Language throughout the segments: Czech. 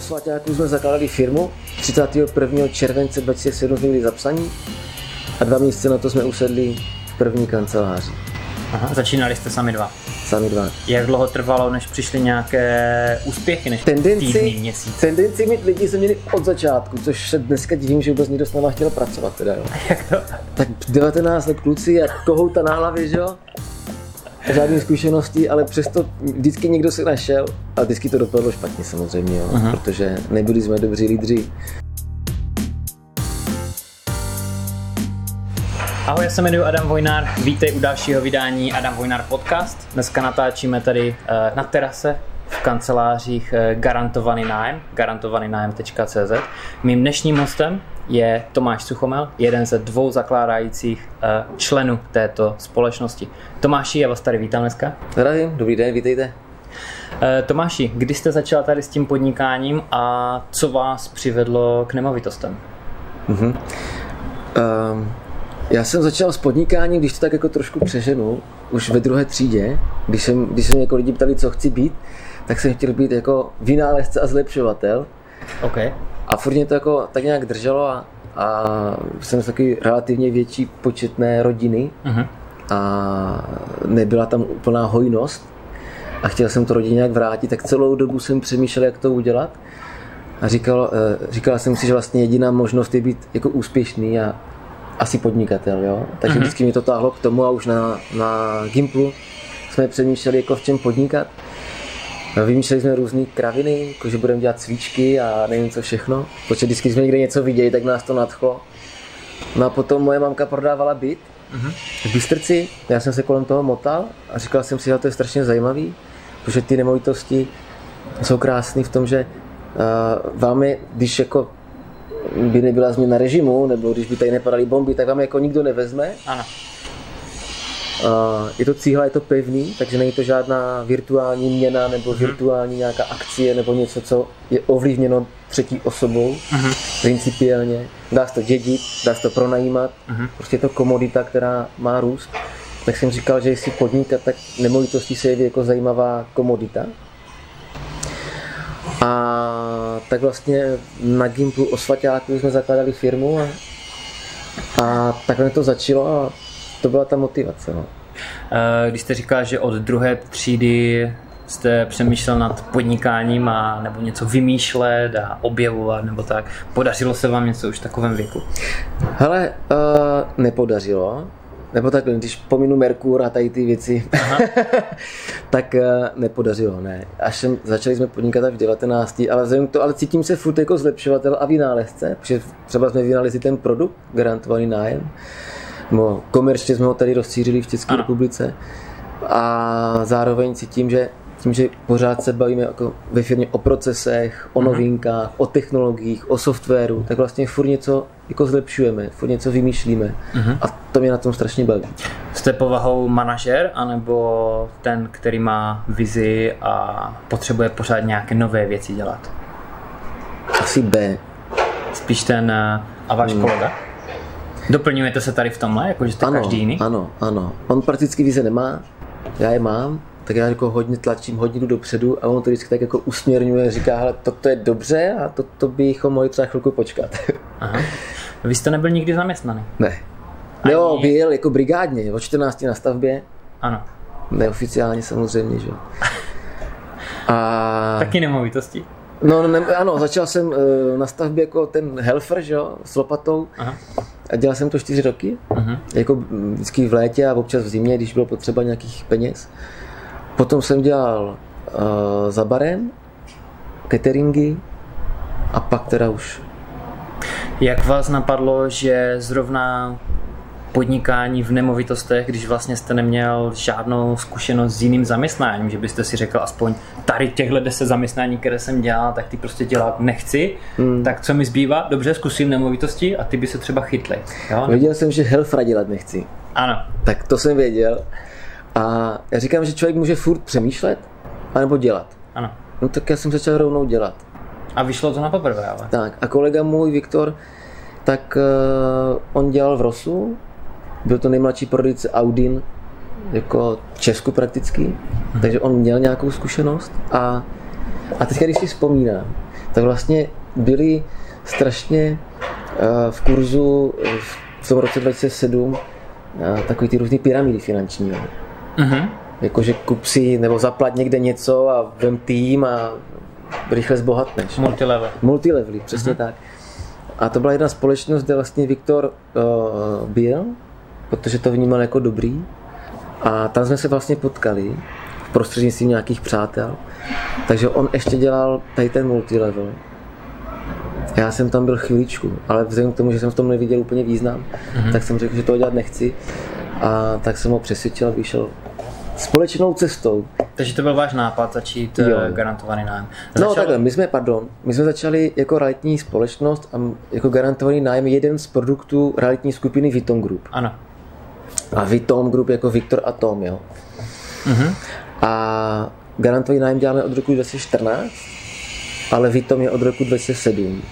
Svaťáků jsme zakládali firmu, 31. července 2007 jsme byli zapsaní a dva měsíce na to jsme usedli v první kanceláři. Aha, začínali jste sami dva. Sami dva. Jak dlouho trvalo, než přišly nějaké úspěchy, než Tendenci, týdny, měsíc? tendenci mít lidi jsme měli od začátku, což se dneska divím, že vůbec někdo s náma chtěl pracovat. Teda, jo. Jak to? Tak 19 let kluci, jak kohouta na hlavě, že jo? Žádný zkušeností, ale přesto vždycky někdo se našel a vždycky to dopadlo špatně samozřejmě, jo, Aha. protože nebyli jsme dobří lídři. Ahoj, já se jmenuji Adam Vojnár, vítej u dalšího vydání Adam Vojnár podcast. Dneska natáčíme tady eh, na terase v kancelářích eh, Garantovaný nájem, garantovanýnájem.cz. Mým dnešním hostem je Tomáš Suchomel, jeden ze dvou zakládajících eh, členů této společnosti. Tomáši, já vás tady vítám dneska. Zdravím, dobrý den, vítejte. Eh, Tomáši, kdy jste začal tady s tím podnikáním a co vás přivedlo k nemovitostem? Um, já jsem začal s podnikáním, když to tak jako trošku přeženu, už ve druhé třídě, když jsem, když jsem jako lidi ptali, co chci být, tak jsem chtěl být jako vynálezce a zlepšovatel. OK. A furt mě to jako tak nějak drželo a, a jsem z takový relativně větší početné rodiny Mhm. a nebyla tam úplná hojnost a chtěl jsem to rodině nějak vrátit, tak celou dobu jsem přemýšlel, jak to udělat a říkal, eh, říkal jsem si, že vlastně jediná možnost je být jako úspěšný a asi podnikatel, jo? takže Mhm. vždycky mě to táhlo k tomu a už na, na Gimplu jsme přemýšleli, jako v čem podnikat. A Vymýšleli jsme různé kraviny, jako že budeme dělat svíčky a nevím co všechno, protože vždycky jsme někde něco viděli, tak nás to nadchlo. No a potom moje mamka prodávala byt v Bystrci, já jsem se kolem toho motal a říkal jsem si, že to je strašně zajímavý, protože ty nemovitosti jsou krásné v tom, že uh, vám je, když jako by nebyla změna režimu, nebo když by tady nepadaly bomby, tak vám jako nikdo nevezme. Ano. Uh, je to cíhla, je to pevný, takže není to žádná virtuální měna nebo virtuální nějaká akcie nebo něco, co je ovlivněno třetí osobou principiálně. Dá se to dědit, dá se to pronajímat, prostě je to komodita, která má růst. Tak jsem říkal, že jestli podnikat, tak nemovitosti se jeví jako zajímavá komodita. A tak vlastně na Gimplu o Svaťáku jsme zakládali firmu a, a takhle to začalo a to byla ta motivace. No. Eh, Když jste říkal, že od druhé třídy jste přemýšlel nad podnikáním a nebo něco vymýšlet a objevovat nebo tak. Podařilo se vám něco už v takovém věku? Hele, uh, nepodařilo. Nebo takhle, když pominu Merkur a tady ty věci, tak uh, nepodařilo, ne. Až jsem, začali jsme podnikat až v 19. Ale, vzhledem k to, ale cítím se furt jako zlepšovatel a vynálezce, protože třeba jsme vynalezli ten produkt, garantovaný nájem, nebo komerčně jsme ho tady rozšířili v České Ano. republice a zároveň cítím, že tím, že pořád se bavíme jako ve firmě o procesech, o novinkách, o technologiích, o softwaru, tak vlastně furt něco jako zlepšujeme, furt něco vymýšlíme a to mě na tom strašně baví. Jste povahou manažer anebo ten, který má vizi a potřebuje pořád nějaké nové věci dělat? Asi B. Spíš ten eh, a váš kolega? Doplňujete se tady v tomhle, jako že jste Ano, každý jiný? ano, ano. On prakticky vize nemá, já je mám, tak já jako hodně tlačím, hodně jdu dopředu a on to vždycky tak jako usměrňuje, říká, hele, toto je dobře a toto bychom mohli třeba chvilku počkat. Aha. Vy jste nebyl nikdy zaměstnaný? ne. Jo, byl jako brigádně, o 14 na stavbě, Ano. neoficiálně samozřejmě, že jo. A Taky nemovitosti? No, no, ne, ano, začal jsem eh, na stavbě jako ten helfer, že jo, s lopatou. Aha. A dělal jsem to čtyři roky, Mhm. jako mm, vždycky v létě a občas v zimě, když bylo potřeba nějakých peněz. Potom jsem dělal uh, za barem, cateringy a pak teda už Jak vás napadlo, že zrovna podnikání v nemovitostech, když vlastně jste neměl žádnou zkušenost s jiným zaměstnáním, že byste si řekl aspoň tady těchhle 10 zaměstnání, které jsem dělal, tak ty prostě dělat nechci, hmm. tak co mi zbývá? Dobře, zkusím nemovitosti a ty by se třeba chytli. Jo? věděl jsem, že helfra dělat nechci. Ano. Tak to jsem věděl. A já říkám, že člověk může furt přemýšlet, anebo dělat. Ano. No tak já jsem začal rovnou dělat. A vyšlo to na poprvé, ale. Tak a kolega můj, Viktor, tak uh, on dělal v Rosu, byl to nejmladší prodejce Audin, jako v Česku prakticky, takže on měl nějakou zkušenost a, a teď, když si vzpomínám, tak vlastně byli strašně uh, v kurzu v tom roce 2007 uh, takový ty různý pyramidy finanční. Mhm. Jakože kup si nebo zaplat někde něco a vem tým a rychle zbohatneš. Multilevel. Multilevely, přesně tak. A to byla jedna společnost, kde vlastně Viktor uh, byl, protože to vnímal jako dobrý. A tam jsme se vlastně potkali v prostřednictvím nějakých přátel. Takže on ještě dělal tady ten multilevel. Já jsem tam byl chvíličku, ale vzhledem k tomu, že jsem v tom neviděl úplně význam, mm-hmm. tak jsem řekl, že to dělat nechci. A tak jsem ho přesvědčil a vyšel společnou cestou. Takže to byl váš nápad začít Jo. jo. garantovaný nájem. No takhle, my jsme, pardon, my jsme začali jako realitní společnost a jako garantovaný nájem jeden z produktů realitní skupiny Vitom Group. Ano. A Vitom Group jako Viktor a Tom, jo. Mhm. A garantovaný nájem děláme od roku 2014, ale Vitom je od roku 2007.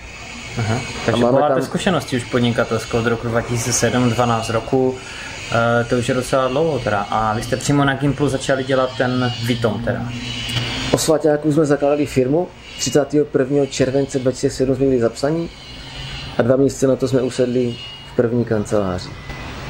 Aha. Takže máme máte tam- zkušenosti už podnikatelskou od roku 2007, 12 roku. E, to už je docela dlouho teda. A vy jste přímo na Gimplu začali dělat ten Vitom teda. O svaťáku jsme zakládali firmu, 31. července 2007 jsme byli zapsaní a dva měsíce na to jsme usedli v první kanceláři.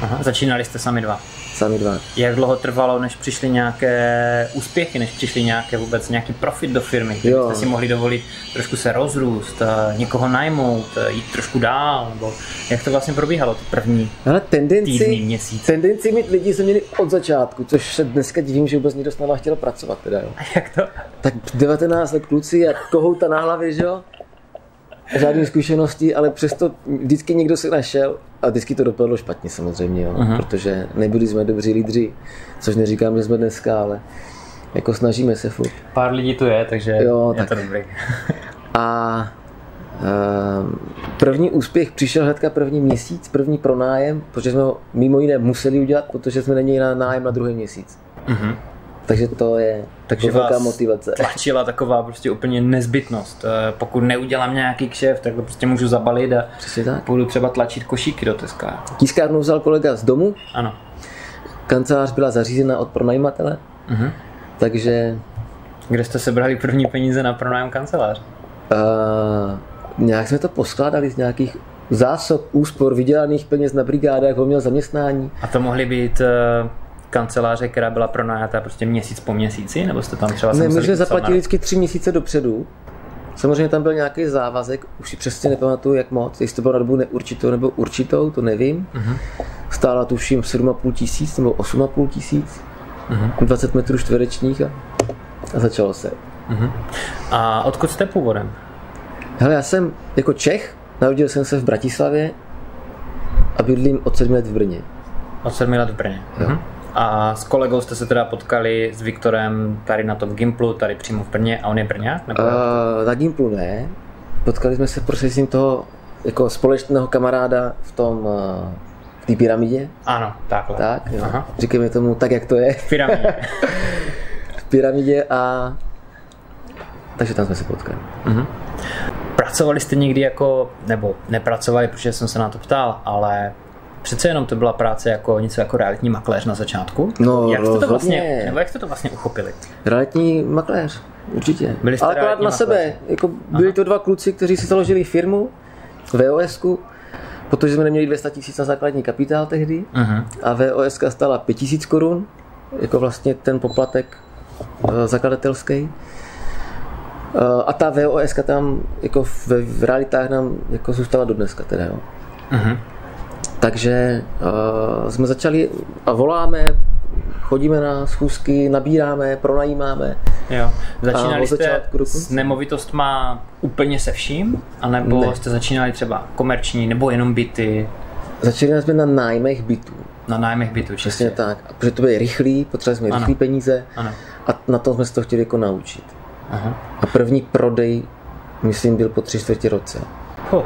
Aha. Začínali jste sami dva. Sami dva. Jak dlouho trvalo, než přišly nějaké úspěchy, než přišly nějaké vůbec nějaký profit do firmy, že Jo. jste si mohli dovolit trošku se rozrůst, eh, někoho najmout, eh, jít trošku dál, nebo jak to vlastně probíhalo, ty první Ale tendenci, týdny, měsíce. tendenci mít lidi jsme měli od začátku, což se dneska divím, že vůbec někdo s náma chtěl pracovat. Teda, jo. A jak to? Tak 19 let kluci a kohouta na hlavě, že jo? Žádný zkušenosti, ale přesto vždycky někdo se našel a vždycky to dopadlo špatně samozřejmě, jo? Uh-huh. protože nebyli jsme dobří lídři, což neříkám, že jsme dneska, ale jako snažíme se furt. Pár lidí tu je, takže Jo, je tak. to dobrý. A ehm, první úspěch přišel hnedka první měsíc, první pronájem, protože jsme ho mimo jiné museli udělat, protože jsme neměli na nájem na druhý měsíc. Mhm. Takže to je Takže velká vás motivace. tlačila taková prostě úplně nezbytnost. Eh, Pokud neudělám nějaký kšeft, tak to prostě můžu zabalit a Přesně tak. budu třeba tlačit košíky do Teska. Tiskárnu vzal kolega z domu, Ano. kancelář byla zařízena od pronajímatele, Mhm. takže Kde jste sebrali první peníze na pronájem kanceláře? uh, nějak jsme to poskládali z nějakých zásob, úspor, vydělaných peněz na brigádách, ho měl zaměstnání. A to mohly být eh, kanceláře, která byla pronajatá prostě měsíc po měsíci, nebo jste tam třeba Ne, my jsme zaplatili na- vždycky tři měsíce dopředu. Samozřejmě tam byl nějaký závazek, už si přesně nepamatuju, jak moc, jestli to bylo na dobu neurčitou nebo určitou, to nevím. Mhm. Stála tuším 7,5 tisíc nebo 8,5 tisíc, Mhm. 20 metrů čtverečních a, a začalo se. Mhm. A odkud jste původem? Hele, já jsem jako Čech, narodil jsem se v Bratislavě a bydlím od 7 let v Brně. Od sedmi let v Brně. Mhm. A s kolegou jste se teda potkali s Viktorem tady na tom Gimplu, tady přímo v Brně a on je Brňák? Nebo... Uh, na Gimplu ne, potkali jsme se prostřednictvím toho jako společného kamaráda v tom, uh, v té pyramidě, Ano, takhle. tak, jo. Aha. říkáme tomu tak, jak to je. V pyramidě. v pyramidě a takže tam jsme se potkali. Pracovali jste někdy jako, nebo nepracovali, protože jsem se na to ptal, ale přece jenom to byla práce jako něco jako realitní makléř na začátku? No, jak jste to vlastně, nebo jak jste to vlastně uchopili? Realitní makléř, určitě. Byli jste Ale akorát na makléři? sebe. Jako byli to dva kluci, kteří si založili firmu, VOSku, protože jsme neměli 200 tisíc na základní kapitál tehdy Mhm. a VOSka stála 5000 korun, jako vlastně ten poplatek eh, zakladatelský. Eh, A ta VOSka tam jako v, v realitách nám jako zůstala do dneska teda, jo. Mhm. Takže uh, jsme začali a voláme, chodíme na schůzky, nabíráme, pronajímáme. Jo. A Začínali od jste začátku dokonce? s nemovitostma úplně se vším? A nebo Ne. jste začínali třeba komerční, nebo jenom byty, Začali jsme na nájmech bytů. na nájmech bytů Přesně čistě? tak. A protože to bylo rychlý, potřebovali jsme Ano. rychlý peníze Ano. a na to jsme se to chtěli jako naučit. Aha. A první prodej, myslím, byl po tři čtvrtě roce. Huh.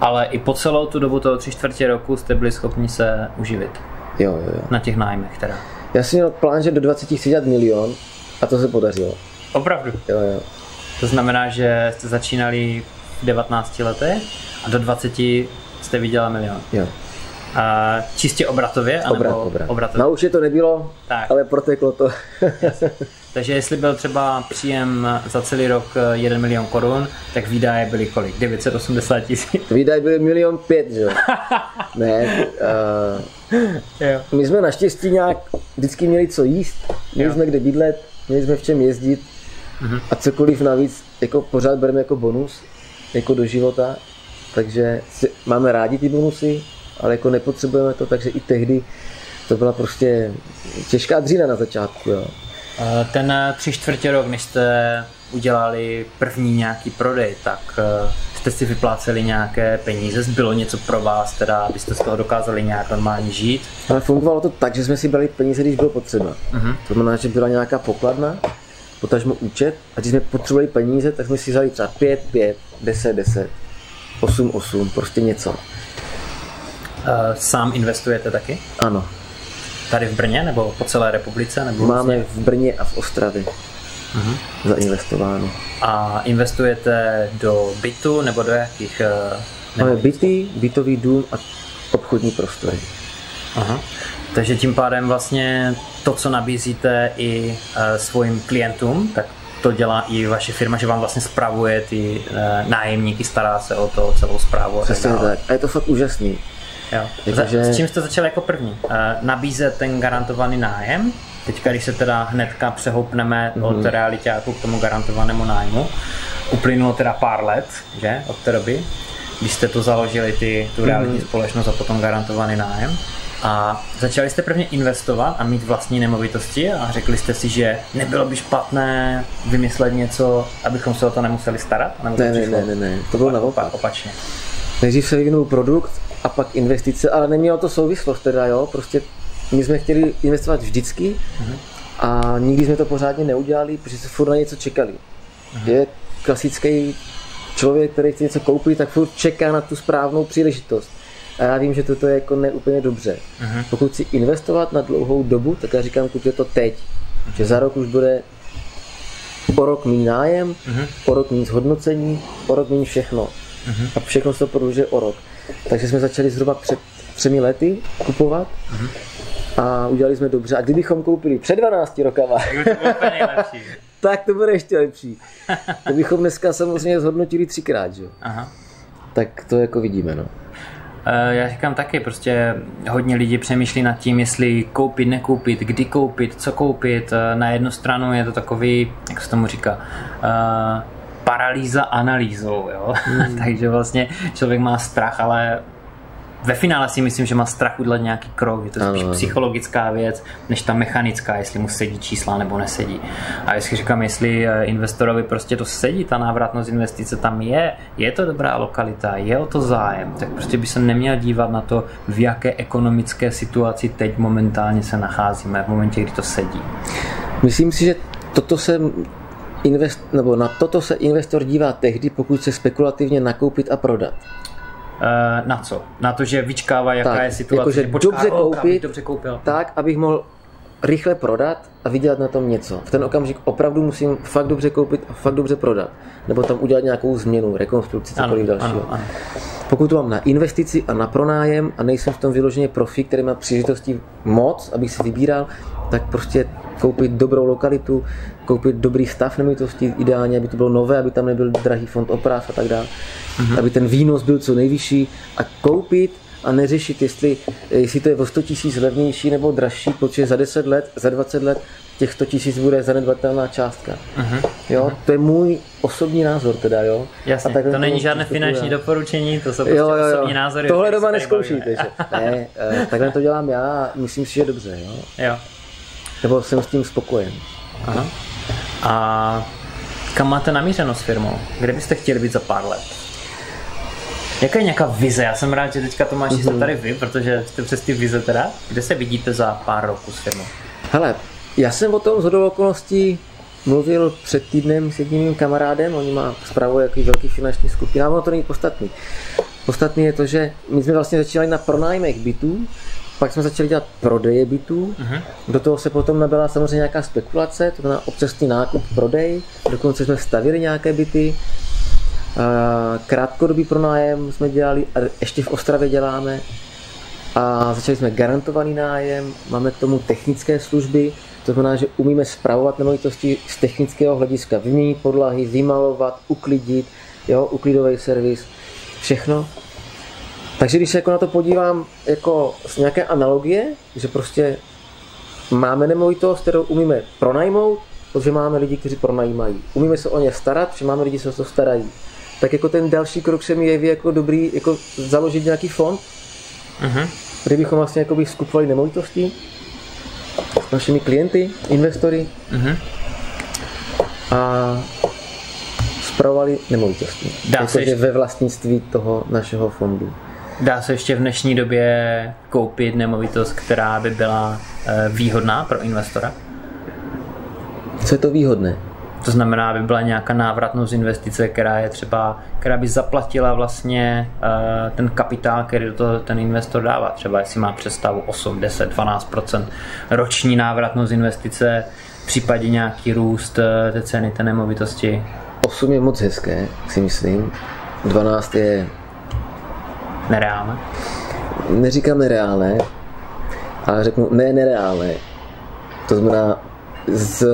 Ale i po celou tu dobu toho tři čtvrtě roku jste byli schopni se uživit Jo, jo, jo. na těch nájmech teda. Já jsem měl plán, že do 20 chci dělat milion a to se podařilo. Opravdu. Jo, jo. To znamená, že jste začínali v 19 letech a do 20 jste vydělali milion. jo. A čistě obratově? Obrat, obrat. obratově? Na uši to nebylo, Tak. ale proteklo to. Takže jestli byl třeba příjem za celý rok eh, 1 milion korun, tak výdaje byly kolik? 980 tisíc. Výdaj byl milion pět, že jo? ne, uh, Jo. my jsme naštěstí nějak vždycky měli co jíst, měli Jo. jsme kde bydlet, měli jsme v čem jezdit Mhm. a cokoliv navíc jako pořád bereme jako bonus, jako do života, takže si, máme rádi ty bonusy, ale jako nepotřebujeme to, takže i tehdy to byla prostě těžká dřína na začátku, jo. Ten tři čtvrtě rok, než jste udělali první nějaký prodej, tak eh, jste si vypláceli nějaké peníze, zbylo něco pro vás, teda abyste z toho dokázali nějak normálně žít. Ale fungovalo to tak, že jsme si brali peníze, když bylo potřeba. Mhm. To znamená, že byla nějaká pokladna, potažmo účet a když jsme potřebovali peníze, tak jsme si vzali třeba 5, 5, 10, 10, 8, 8, prostě něco. Eh, Sám investujete taky? Ano, Tady v Brně nebo po celé republice? Nebo máme v Brně a v Ostravě Mhm. zainvestováno. A investujete do bytu nebo do jakých? eh, Máme Nebo... byty, bytový dům a obchodní prostory. Aha. Takže tím pádem vlastně to, co nabízíte i e, svým klientům, tak to dělá i vaše firma, že vám vlastně spravuje ty e, nájemníky, stará se o to celou zprávu Přesně tak. A je to fakt úžasný. Jo. Takže- s čím jste začal jako první? E, nabízet ten garantovaný nájem. Teďka, když se teda hnedka přehoupneme mm-hmm. od realitáku k tomu garantovanému nájmu, uplynulo teda pár let, že, od té doby, když jste to založili, ty, tu realitní mm-hmm. společnost a potom garantovaný nájem. A začali jste prvně investovat a mít vlastní nemovitosti a řekli jste si, že nebylo by špatné vymyslet něco, abychom se o to nemuseli starat? Nebo to Ne, ne, ne, ne, ne. To bylo naopak. opa- opačně. Nejdřív se vyvinul produkt a pak investice, ale nemělo to souvislost teda, jo. Prostě my jsme chtěli investovat vždycky a nikdy jsme to pořádně neudělali, protože se furt na něco čekali. Je klasický člověk, který chce něco koupit, tak furt čeká na tu správnou příležitost. A já vím, že toto je jako neúplně dobře. Pokud chci investovat na dlouhou dobu, tak já říkám, kupte to teď. Že za rok už bude o rok méně nájem, o rok méně zhodnocení, o rok méně všechno. A všechno se to prodlužuje o rok. Takže jsme začali zhruba před třemi lety kupovat a udělali jsme dobře. A kdybychom koupili před 12 rokama, To tak to bude ještě lepší. To bychom dneska samozřejmě zhodnotili třikrát, že? jo? Aha. Tak to jako vidíme, no. Eh, Já říkám taky, prostě hodně lidí přemýšlí nad tím, jestli koupit, nekoupit, kdy koupit, co koupit. Eh, Na jednu stranu je to takový, jak se tomu říká, uh, paralýza analýzou, jo? Takže vlastně člověk má strach, ale ve finále si myslím, že má strach udělat nějaký krok, že to je spíš Ano, ano. psychologická věc, než ta mechanická, jestli mu sedí čísla nebo nesedí. A jestli říkám, jestli eh, investorovi prostě to sedí, ta návratnost investice tam je, je to dobrá lokalita, je o to zájem, tak prostě by se neměl dívat na to, v jaké ekonomické situaci teď momentálně se nacházíme, v momentě, kdy to sedí. Myslím si, že toto se invest, nebo na toto se investor dívá tehdy, pokud chce spekulativně nakoupit a prodat. E, na co? Na to, že vyčkává, jaká Tak, je situace, jakože že počká dobře koupit, dobře koupil. Tak, abych mohl rychle prodat a vydělat na tom něco. V ten okamžik opravdu musím fakt dobře koupit a fakt dobře prodat. Nebo tam udělat nějakou změnu, rekonstrukci, cokoliv dalšího. ano, ano. Pokud to mám na investici a na pronájem a nejsem v tom vyloženě profi, který má příležitostí moc, abych si vybíral, tak prostě koupit dobrou lokalitu, koupit dobrý stav nemovitosti, ideálně, aby to bylo nové, aby tam nebyl drahý fond oprav a tak dále, Mhm. aby ten výnos byl co nejvyšší a koupit a neřešit, jestli, jestli to je o 100 tisíc levnější nebo dražší, protože za 10 let, za 20 let těch 100 tisíc bude zanedbatelná částka. Jo, to je můj osobní názor teda, jo. Jasně, takhle to není žádné finanční já. doporučení, to jsou prostě Jo, jo, jo. osobní názory. Tohle doma neskoušíte, že? Ne, eh, takhle to dělám já a myslím si, že je dobře, jo. Jo. Nebo jsem s tím spokojen. Aha. A kam máte namířeno s firmou? Kde byste chtěli být za pár let? Jaká je nějaká vize? Já jsem rád, že teďka to máš Mhm. mm-hmm. tady vy, protože jste přes ty vize teda. Kde se vidíte za pár roků s firmou? Hele, já jsem o tom z okolností mluvil před týdnem s jedním mým kamarádem, oni má spravuje jaký velký finanční skupina, ale ono to není podstatný. Podstatný je to, že my jsme vlastně začínali na pronájmech bytů, pak jsme začali dělat prodeje bytů, Mhm. do toho se potom nabyla samozřejmě nějaká spekulace, to znamená občasný nákup, prodej, dokonce jsme stavili nějaké byty, krátkodobý pronájem jsme dělali, a ještě v Ostravě děláme. a začali jsme garantovaný nájem, máme k tomu technické služby, to znamená, že umíme spravovat nemovitosti z technického hlediska, vyměnit podlahy, vymalovat, uklidit, jo, uklidový servis, všechno. Takže když se jako na to podívám jako z nějaké analogie, že prostě máme nemovitost, kterou umíme pronajmout, protože máme lidi, kteří pronajímají. Umíme se o ně starat, že máme lidi, co se to starají. Tak jako ten další krok se mi jeví jako dobrý, jako založit nějaký fond, uh-huh. kde bychom vlastně jako skupovali nemovitosti s našimi klienty, investory uh-huh. a spravovali nemovitosti. Dá jako se ještě... ve vlastnictví toho našeho fondu. Dá se ještě v dnešní době koupit nemovitost, která by byla eh, výhodná pro investora? Co je to výhodné? To znamená, aby byla nějaká návratnost investice, která je třeba, která by zaplatila vlastně uh, ten kapitál, který do toho ten investor dává. Třeba jestli má představu 8, 10, 12% roční návratnost investice, v případě nějaký růst uh, té ceny té nemovitosti. 8 je moc hezké, si myslím. 12 je Nereálné? Neříkám nereálné, ale řeknu ne nereálné. To znamená, z,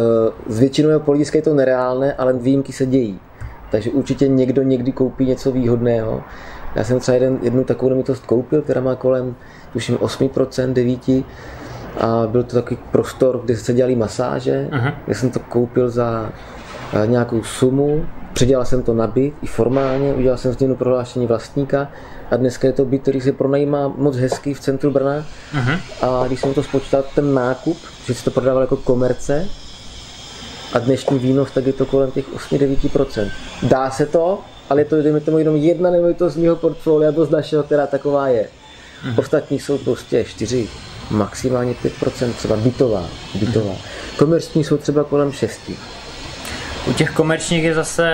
z většinového politika je to nereálné, ale výjimky se dějí. Takže určitě někdo někdy koupí něco výhodného. Já jsem třeba jeden, jednu takovou nemovitost koupil, která má kolem, tuším, 8%, 9%. A byl to takový prostor, kde se dělali masáže. Uh-huh. Já jsem to koupil za nějakou sumu, předělal jsem to na byt i formálně, udělal jsem změnu prohlášení vlastníka a dneska je to byt, který se pronajímá moc hezký v centru Brna. Uh-huh. A když jsem to spočítal, ten nákup, že se to prodával jako komerce, a dnešní výnos, tak je to kolem těch 8-9%. Dá se to, ale je to, dejme tomu, jenom jedna nemovitost z mého portfolia nebo z našeho, která taková je. Uh-huh. Ostatní jsou prostě 4, maximálně 5%, třeba bytová. bytová. Uh-huh. Komerční jsou třeba kolem 6. U těch komerčních je zase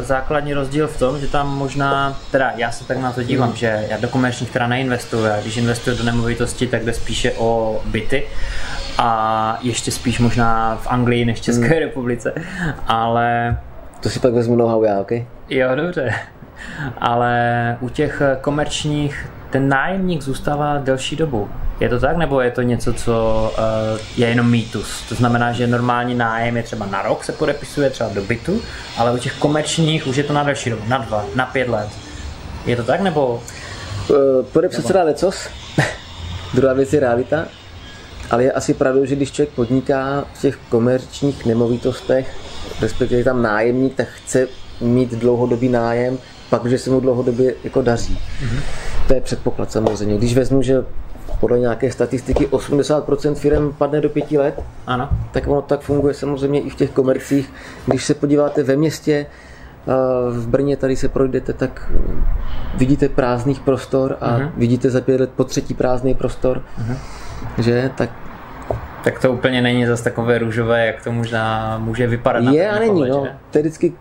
základní rozdíl v tom, že tam možná, teda já se tak na to dívám, že já do komerčních teda neinvestuju, já když investuju do nemovitosti, tak jde spíše o byty a ještě spíš možná v Anglii než v České mm. republice, ale... To si pak vezmu nohou já, ok? Jo, dobře. Ale u těch komerčních ten nájemník zůstává delší dobu. Je to tak, nebo je to něco, co uh, je jenom mýtus? To znamená, že normální nájem je třeba na rok, se podepisuje třeba do bytu, ale u těch komerčních už je to na delší dobu, na dva, na pět let. Je to tak, nebo? Uh, podepsat se dá lecos. Druhá věc je realita. Ale je asi pravdou, že když člověk podniká v těch komerčních nemovitostech, respektive tam nájemník, tak chce mít dlouhodobý nájem, pak, že se mu dlouhodobě jako daří. Mm-hmm. To je předpoklad samozřejmě. Když vezmu, že podle nějaké statistiky 80% firm padne do pěti let, ano. tak ono tak funguje samozřejmě i v těch komercích. Když se podíváte ve městě, v Brně tady se projdete, tak vidíte prázdných prostor a uh-huh. vidíte za pět let po třetí prázdný prostor, uh-huh. že tak tak to úplně není zase takové růžové, jak to možná může vypadat. Je a není, pohled, no. To je vždycky,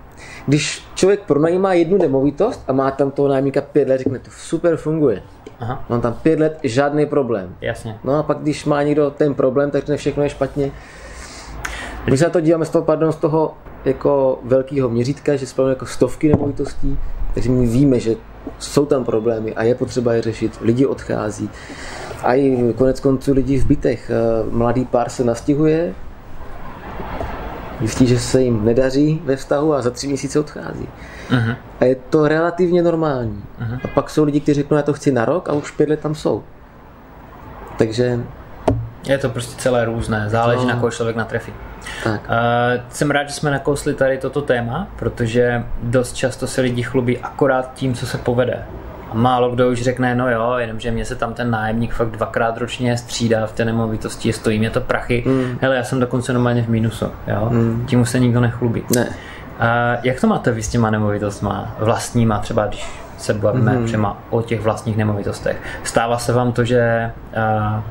když člověk pronajímá jednu nemovitost a má tam toho nájemníka pět let, řekne, to super funguje. Aha. Mám tam pět let žádný problém. Jasně. No a pak, když má někdo ten problém, tak všechno je špatně. My se na to díváme z toho, pardon, z toho jako velkého měřítka, že spravujeme jako stovky nemovitostí, takže my víme, že jsou tam problémy a je potřeba je řešit. Lidi odchází. A i konec konců lidi v bytech. Eh, mladý pár se nastihuje, zjistí, že se jim nedaří ve vztahu a za tři měsíce odchází. Uh-huh. A je to relativně normální. Uh-huh. A pak jsou lidi, kteří řeknou, já to chci na rok a už pět let tam jsou. Takže... Je to prostě celé různé, záleží no. na koho člověk natrefí. Tak. Uh, jsem rád, že jsme nakousli tady toto téma, protože dost často se lidi chlubí akorát tím, co se povede. A málo kdo už řekne, no jo, jenomže mě se tam ten nájemník fakt dvakrát ročně střídá v té nemovitosti, stojí mě to prachy. Mm. Hele, já jsem dokonce normálně v mínusu, jo. Mm. Tím už se nikdo nechlubí. Ne. A jak to máte vy s těma nemovitostma vlastníma, třeba když se bavíme mm. třeba o těch vlastních nemovitostech? Stává se vám to, že uh,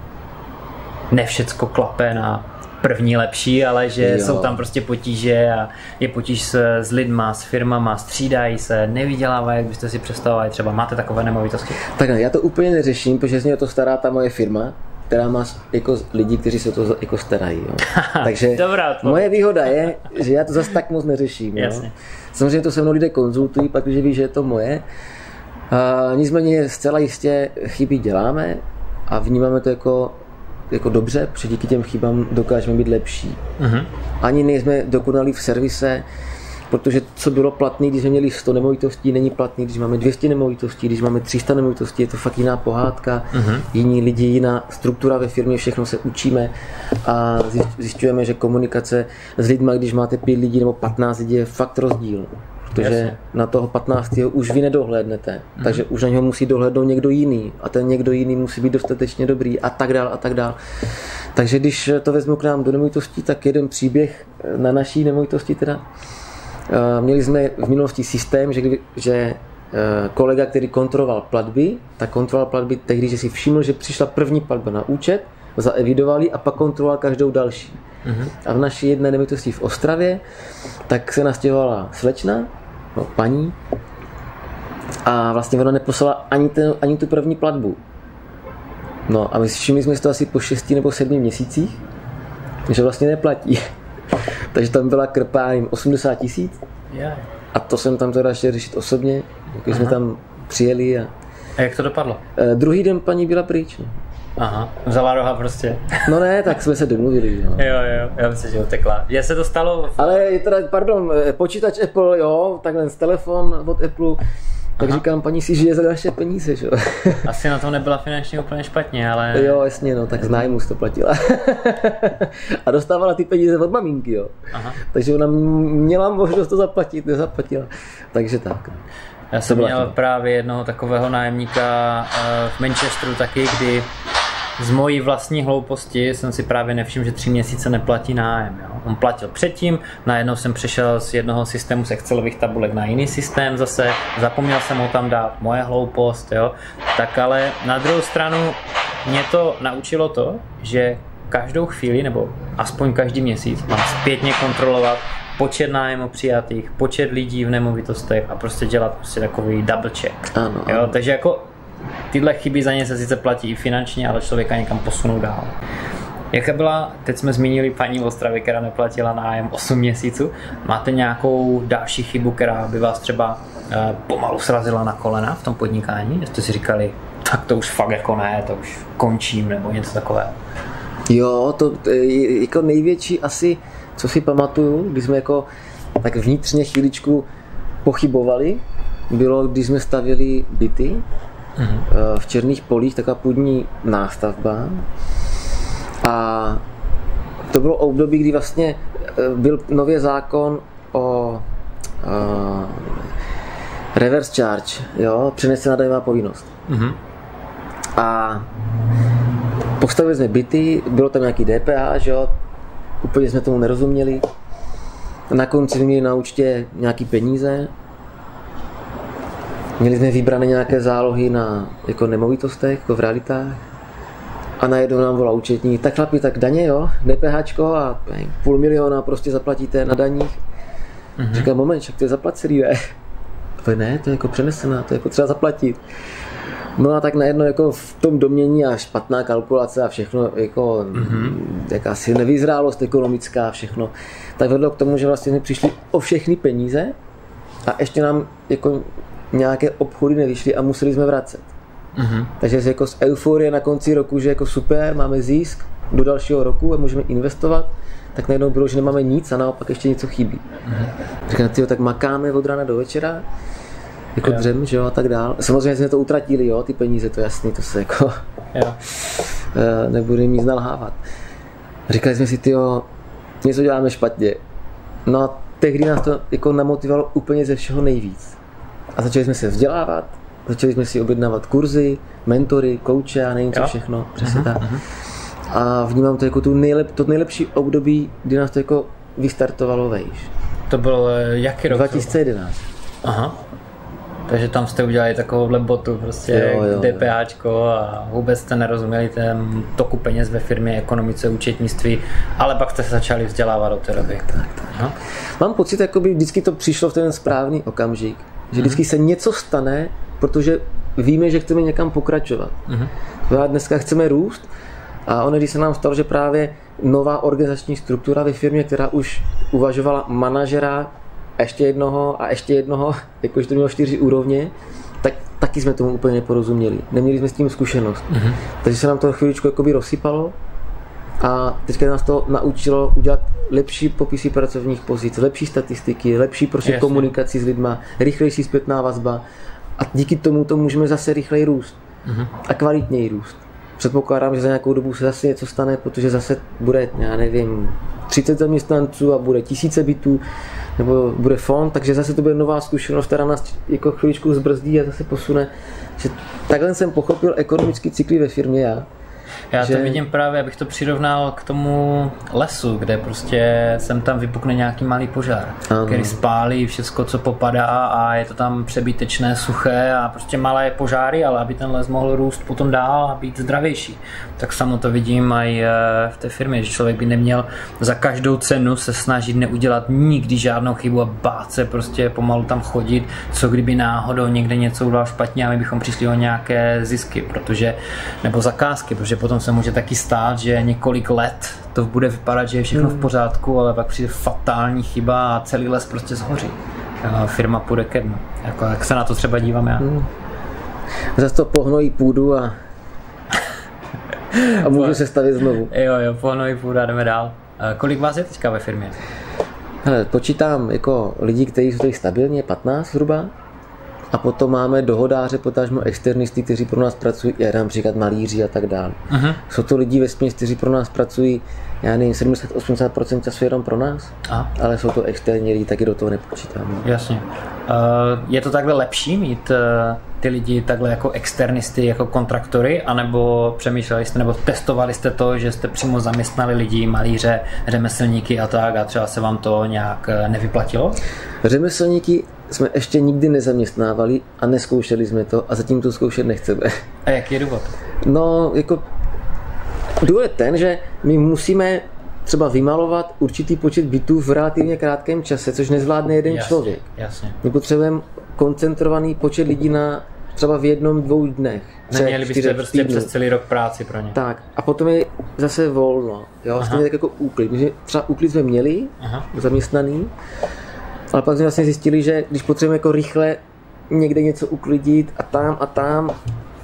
ne všecko klape na první lepší, ale že jo. jsou tam prostě potíže a je potíž s, s lidma, s firmama, střídají se, nevydělávají, jak byste si představovali, třeba máte takové nemovitosti? Tak já to úplně neřeším, protože z mě to stará ta moje firma, která má jako lidi, kteří se to jako starají. Jo. Takže Dobrá, moje výhoda je, že já to zase tak moc neřeším. Jo. Samozřejmě to se mnou lidé konzultují, pak když ví, že je to moje. A nicméně zcela jistě chyby děláme a vnímáme to jako, jako dobře, protože díky těm chybám dokážeme být lepší. Mhm. Ani nejsme dokonalí v servise, protože co bylo platné, když jsme měli 100 nemovitostí, není platný, když máme 200 nemovitostí, když máme 300 nemovitostí, je to fakt jiná pohádka, Mhm. jiní lidi, jiná struktura ve firmě, všechno se učíme a zjišť- zjišťujeme, že komunikace s lidmi, když máte 5 lidí nebo 15 lidí, je fakt rozdíl. Protože Jasně. na toho 15. už vy nedohlédnete, takže už na něho musí dohlédnout někdo jiný a ten někdo jiný musí být dostatečně dobrý a tak dál a tak dál. Takže když to vezmu k nám do nemovitostí, tak jeden příběh na naší nemovitosti teda. Eh, Měli jsme v minulosti systém, že, kdy, že eh, kolega, který kontroloval platby, tak kontroloval platby tehdy, že si všiml, že přišla první platba na účet, zaevidovali a pak kontroloval každou další. A v naší jedné nemovitosti v Ostravě, tak se nastěhovala slečna, no, paní, a vlastně ona neposlala ani, ten, ani tu první platbu. No a my si všimli jsme si to asi po 6 nebo 7 měsících, že vlastně neplatí. Takže tam byla krpá, nevím, 80 tisíc a to jsem tam teda šel řešit osobně, když jsme tam přijeli a A jak to dopadlo? e, druhý den paní byla pryč. No. Aha, vzala roha prostě. no ne, tak jsme se domluvili. No. Jo, jo, já myslím, že utekla. Mně se to stalo, Ale je teda, pardon, eh, počítač Apple, jo, takhle z telefon od Apple, tak říkám, paní si žije za naše peníze, že jo. asi na tom nebyla finančně úplně špatně, ale... jo, jasně, no, tak z nájmu to platila. a dostávala ty peníze od maminky, jo. Aha. Takže ona měla možnost to zaplatit, nezaplatila. Takže tak. Já jsem měl to. právě jednoho takového nájemníka eh, v Manchesteru taky, kdy z mojí vlastní hlouposti jsem si právě nevšiml, že tři měsíce neplatí nájem. Jo. On platil předtím, najednou jsem přešel z jednoho systému z Excelových tabulek na jiný systém zase, zapomněl jsem ho tam dát, moje hloupost, jo. Tak ale na druhou stranu mě to naučilo to, že každou chvíli, nebo aspoň každý měsíc, mám zpětně kontrolovat počet nájmu přijatých, počet lidí v nemovitostech a prostě dělat prostě takový double check. Ano, Jo, ano. takže jako tyhle chyby za ně se sice platí i finančně, ale člověka někam posunou dál. Jaká byla, teď jsme zmínili paní v Ostravě, která neplatila nájem 8 měsíců. Máte nějakou další chybu, která by vás třeba eh, pomalu srazila na kolena v tom podnikání? Jste si říkali, tak to už fakt jako ne, to už končím nebo něco takového. Jo, to je jako největší asi, co si pamatuju, když jsme jako tak vnitřně chvíličku pochybovali, bylo, když jsme stavěli byty v Černých polích, taková půdní nástavba. A to bylo období, kdy vlastně eh, byl nově zákon o uh, reverse charge, jo, přenesená daňová povinnost. Mhm. A postavili jsme byty, bylo tam nějaký DPH, že jo, úplně jsme tomu nerozuměli. Na konci jsme měli na účtě nějaký peníze. Měli jsme vybrané nějaké zálohy na jako nemovitostech, jako v realitách. A najednou nám volá účetní, tak chlapi, tak daně jo, DPHčko a půl miliona prostě zaplatíte na daních. Mm-hmm. Říkám, moment, však to je zaplacený, ne? To je ne, to je jako přenesená, to je potřeba zaplatit. No a tak najednou jako v tom domění a špatná kalkulace a všechno, jako mm-hmm. jakási nevyzrálost ekonomická a všechno, tak vedlo k tomu, že vlastně jsme přišli o všechny peníze a ještě nám jako nějaké obchody nevyšly a museli jsme vracet. Mhm. Takže jako z euforie na konci roku, že jako super, máme zisk do dalšího roku a můžeme investovat, tak najednou bylo, že nemáme nic a naopak ještě něco chybí. Mm-hmm. Říkám, tyjo, tak makáme od rána do večera, jako Jo. dřem, že jo, a tak dál. Samozřejmě jsme to utratili, jo, ty peníze, to je jasný, to se jako eh, nebude nic nalhávat. Říkali jsme si, tyjo, něco děláme špatně. No a tehdy nás to jako namotivovalo úplně ze všeho nejvíc. A začali jsme se vzdělávat, začali jsme si objednávat kurzy, mentory, kouče a nevím co všechno, přesně tak. A vnímám to jako tu nejlep, to nejlepší období, kdy nás to jako vystartovalo vejš. To byl eh, jaký rok? 2011. Aha. Takže tam jste udělali takovouhle botu, prostě Jo, jo, jo. DPAčko a vůbec jste nerozuměli ten toku peněz ve firmě, ekonomice, účetnictví, ale pak jste se začali vzdělávat od té doby. Tak, tak. Aha. Mám pocit, jako by vždycky to přišlo v ten správný okamžik. Že vždycky se něco stane, protože víme, že chceme někam pokračovat. Mhm. A dneska chceme růst a ono, když se nám stalo, že právě nová organizační struktura ve firmě, která už uvažovala manažera, ještě jednoho a ještě jednoho, jakož to mělo čtyři úrovně, tak, tak taky jsme tomu úplně neporozuměli. Neměli jsme s tím zkušenost. Mm-hmm. Takže se nám to chvíličku jakoby rozsypalo a teďka nás to naučilo udělat lepší popisy pracovních pozic, lepší statistiky, lepší prostě Jasně. komunikaci s lidma, rychlejší zpětná vazba a díky tomu to můžeme zase rychleji růst Mhm. a kvalitněji růst. Předpokládám, že za nějakou dobu se zase něco stane, protože zase bude, já nevím, 30 zaměstnanců a bude tisíce bytů, nebo bude fond, takže zase to bude nová zkušenost, která nás jako chviličku zbrzdí a zase posune. Že takhle jsem pochopil ekonomický cykly ve firmě já. Já to že- vidím právě, abych to přirovnal k tomu lesu, kde prostě sem tam vypukne nějaký malý požár, Ano. který spálí všecko, co popadá a je to tam přebytečné, suché a prostě malé požáry, ale aby ten les mohl růst potom dál a být zdravější. Tak samo to vidím i eh, v té firmě, že člověk by neměl za každou cenu se snažit neudělat nikdy žádnou chybu a bát se prostě pomalu tam chodit, co kdyby náhodou někde něco udělal špatně a my bychom přišli o nějaké zisky, protože, nebo zakázky, protože potom se může taky stát, že několik let to bude vypadat, že je všechno v pořádku, ale pak přijde fatální chyba a celý les prostě zhoří. A firma půjde ke dnu. Jako, jak se na to třeba dívám já. Zase to pohnojí půdu a, a může se stavit znovu. Jo, jo, pohnoj půjdu a jdeme dál. A kolik vás je teďka ve firmě? Hele, počítám jako lidi, kteří jsou tady stabilně, 15 zhruba. A potom máme dohodáře, potažmo externisty, kteří pro nás pracují, já dám příklad malíři a tak dále. Mhm. Jsou to lidi ve směs, kteří pro nás pracují, já nevím, 70-80% času jenom pro nás, A, ale jsou to externí lidi, taky do toho nepočítám. jasně. Uh, je to takhle lepší mít uh, ty lidi takhle jako externisty, jako kontraktory, anebo přemýšleli jste, nebo testovali jste to, že jste přímo zaměstnali lidi, malíře, řemeslníky a tak a třeba se vám to nějak eh, nevyplatilo? Řemeslníky jsme ještě nikdy nezaměstnávali a neskoušeli jsme to a zatím to zkoušet nechceme. A jaký je důvod? No, jako důvod je ten, že my musíme třeba vymalovat určitý počet bytů v relativně krátkém čase, což nezvládne jeden Jasně, člověk. Jasně. My potřebujeme koncentrovaný počet lidí na třeba v jednom, dvou dnech. třech, Neměli byste čtyřech prostě přes celý rok práci pro ně. Tak, a potom je zase volno. Jo, stejně tak jako úklid. My jsme- třeba úklid jsme měli, Aha. zaměstnaný, ale pak jsme vlastně zjistili, že když potřebujeme jako rychle někde něco uklidit a tam a tam,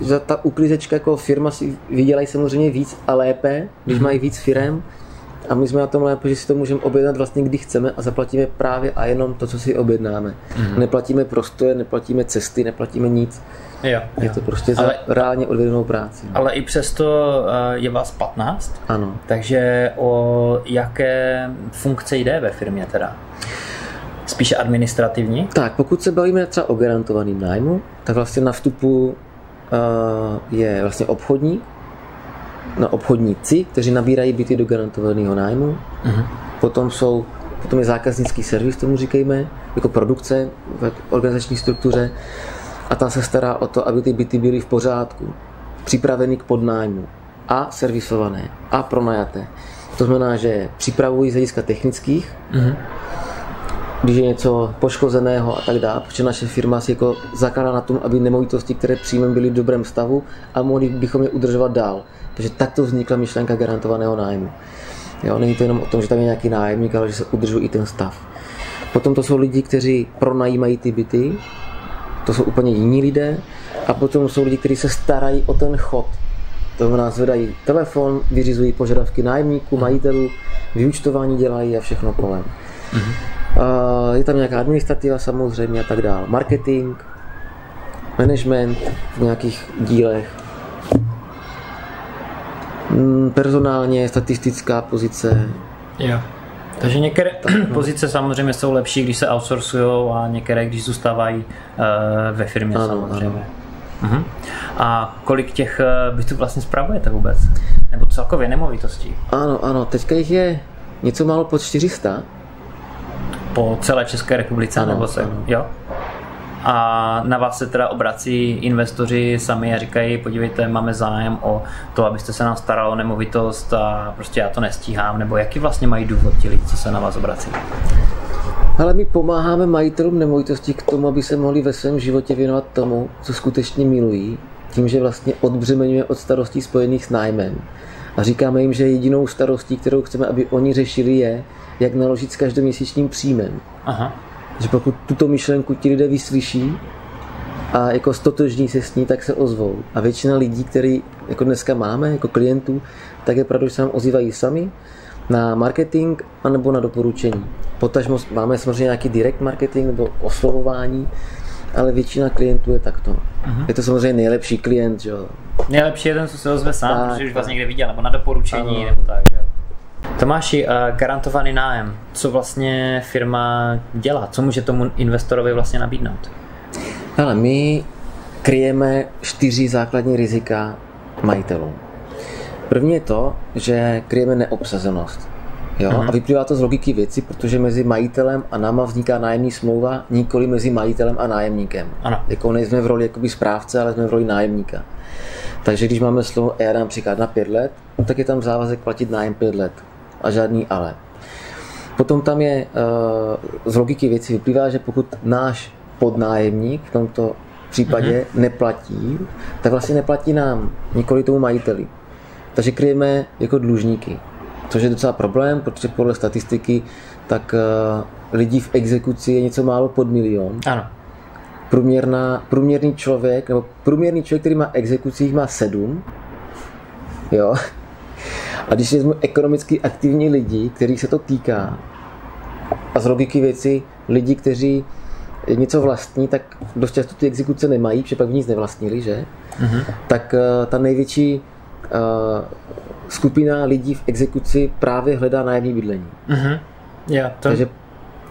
že ta uklizečka jako firma si vydělají samozřejmě víc a lépe, když mají víc firem. A my jsme na tom lépe, že si to můžeme objednat vlastně kdy chceme a zaplatíme právě a jenom to, co si objednáme. Neplatíme prostoje, neplatíme cesty, neplatíme nic. Jo, Je jo. to prostě za Ale- reálně odvedenou práci. Ale i přesto eh, je vás 15, Ano. takže o jaké funkce jde ve firmě teda? Spíše administrativní? Tak, pokud se bavíme třeba o garantovaném nájmu, tak vlastně na vstupu uh, je vlastně obchodní, no, obchodníci, kteří nabírají byty do garantovaného nájmu. Mhm. Potom jsou potom je zákaznický servis, tomu říkejme, jako produkce v organizační struktuře. A ta se stará o to, aby ty byty byly v pořádku, připraveny k podnájmu a servisované a pronajaté. To znamená, že připravují z hlediska technických, Mhm. Když je něco poškozeného a tak dále, protože naše firma si jako zakládá na tom, aby nemovitosti, které přijmeme, byly v dobrém stavu a mohli bychom je udržovat dál. Takže takto vznikla myšlenka garantovaného nájmu. Jo, není to jenom o tom, že tam je nějaký nájemník, ale že se udržuje i ten stav. Potom to jsou lidi, kteří pronajímají ty byty, to jsou úplně jiní lidé. A potom jsou lidi, kteří se starají o ten chod. To znamená, zvedají telefon, vyřizují požadavky nájemníků, majitelů, vyučtování dělají a všechno kolem. A je tam nějaká administrativa samozřejmě a tak dále. Marketing, management v nějakých dílech. Mm, Personálně, statistická pozice. Jo. Takže některé pozice samozřejmě jsou lepší, když se outsourcují a některé, když zůstávají uh, ve firmě Ano, samozřejmě. Mhm. A kolik těch eh, bytů vlastně spravujete vůbec? Nebo celkově nemovitostí? Ano, ano, teďka jich je něco málo pod 400. Po celé České republice? Ano, nebo se, ano. Jo? A na vás se teda obrací investoři sami a říkají, podívejte, máme zájem o to, abyste se nám staral o nemovitost a prostě já to nestíhám, nebo jaký vlastně mají důvod ti lidi, co se na vás obrací? Ale my pomáháme majitelům nemovitostí k tomu, aby se mohli ve svém životě věnovat tomu, co skutečně milují, tím, že vlastně odbřemenuje od starostí spojených s nájmem. A říkáme jim, že jedinou starostí, kterou chceme, aby oni řešili, je, jak naložit s každoměsíčním příjmem. Aha. Že pokud tuto myšlenku ti lidé vyslyší a jako stotožní se s ní, tak se ozvou. A většina lidí, který jako dneska máme, jako klientů, tak je pravda, že se nám ozývají sami na marketing anebo na doporučení. Potažmo máme samozřejmě nějaký direct marketing nebo oslovování, ale většina klientů je takto. Uh-huh. Je to samozřejmě nejlepší klient, že jo. Nejlepší je ten, co se ozve sám, tak, protože už vás někde viděl, nebo na doporučení, ano. nebo tak, že jo. Tomáši, uh, garantovaný nájem. Co vlastně firma dělá? Co může tomu investorovi vlastně nabídnout? Ale my kryjeme čtyři základní rizika majitelů. První je to, že kryjeme neobsazenost. Jo? Mm-hmm. A vyplývá to z logiky věci, protože mezi majitelem a náma vzniká nájemní smlouva, nikoli mezi majitelem a nájemníkem. Ano. Jako nejsme v roli jakoby správce, ale jsme v roli nájemníka. Takže když máme slovo ER například na pět let, tak je tam závazek platit nájem pět let. A žádný ale. Potom tam je uh, z logiky věci vyplývá, že pokud náš podnájemník v tomto případě mm-hmm. neplatí, tak vlastně neplatí nám, nikoli tomu majiteli. Takže kryjeme jako dlužníky. Což je docela problém, protože podle statistiky tak uh, lidí v exekuci je něco málo pod milion. Ano. Průměrná, průměrný člověk, nebo průměrný člověk, který má exekucích, má sedm. Jo. A když vezmu ekonomicky aktivní lidi, kterých se to týká, a z logiky věci lidi, kteří něco vlastní, tak dost často ty exekuce nemají, protože pak v nic nevlastnili, že? Mm-hmm. Tak uh, ta největší uh, skupina lidí v exekuci právě hledá nájemní bydlení. Mm-hmm. Jo, to, takže,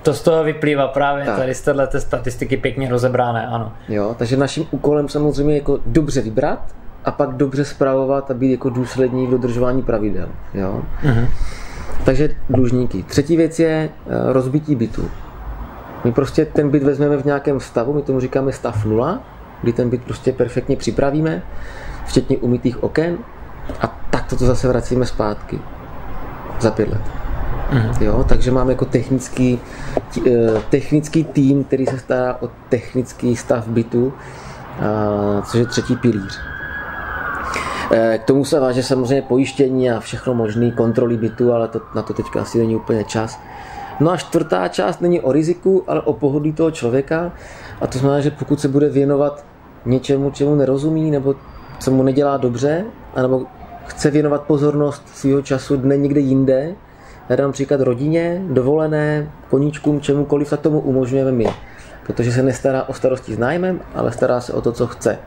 to z toho vyplývá právě tak. tady z této statistiky pěkně rozebrané, ano. Jo, takže naším úkolem samozřejmě jako dobře vybrat a pak dobře zpravovat a být jako důslední v dodržování pravidel. Jo? Mm-hmm. Takže dlužníky. Třetí věc je uh, rozbití bytu. My prostě ten byt vezmeme v nějakém stavu, my tomu říkáme stav nula, kdy ten byt prostě perfektně připravíme, včetně umytých oken a tak to zase vracíme zpátky za pět let. Mm. Jo, takže máme jako technický, eh, technický tým, který se stará o technický stav bytu, což je třetí pilíř. Eh, k tomu se váže samozřejmě pojištění a všechno možné, kontroly bytu, ale to, na to teďka asi není úplně čas. No a čtvrtá část není o riziku, ale o pohodlí toho člověka. A to znamená, že pokud se bude věnovat něčemu, čemu nerozumí, nebo co mu nedělá dobře, anebo chce věnovat pozornost svého času dne někde jinde, já dám příklad rodině, dovolené, koníčkům, čemukoliv, tak tomu umožňujeme my. Protože se nestará o starosti s nájmem, ale stará se o to, co chce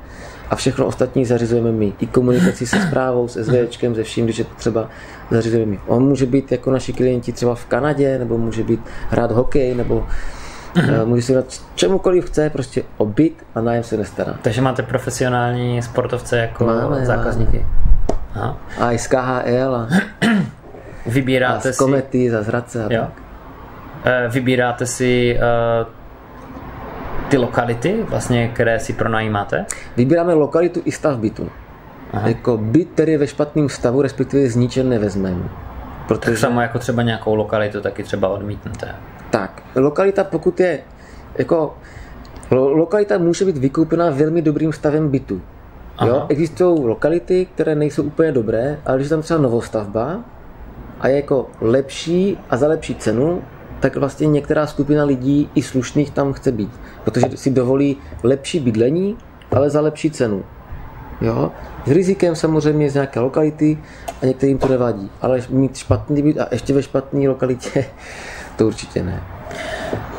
a všechno ostatní zařizujeme my. I komunikaci se zprávou, s SVčkem, se vším, když je třeba zařizujeme my. On může být jako naši klienti třeba v Kanadě, nebo může být hrát hokej, nebo uh, může si dát čemukoliv chce, prostě o byt a nájem se nestará. Takže máte profesionální sportovce jako máme, zákazníky? Aha. A i z KHL a, Vybíráte a z Komety, si... za Zradce a jo. tak. Eh, vybíráte si uh, ty lokality, vlastně, které si pronajímáte? Vybíráme lokalitu i stav bytu. Aha. Jako byt, který je ve špatném stavu, respektive zničen nevezmeme. Protože... Tak samo jako třeba nějakou lokalitu taky třeba odmítnete. Tak, lokalita pokud je, jako, lokalita může být vykoupena velmi dobrým stavem bytu. Jo? Existují lokality, které nejsou úplně dobré, ale když je tam třeba novostavba a je jako lepší a za lepší cenu, tak vlastně některá skupina lidí i slušných tam chce být, protože si dovolí lepší bydlení, ale za lepší cenu. Jo? S rizikem samozřejmě z nějaké lokality a některým to nevadí, ale mít špatný byt a ještě ve špatné lokalitě, to určitě ne.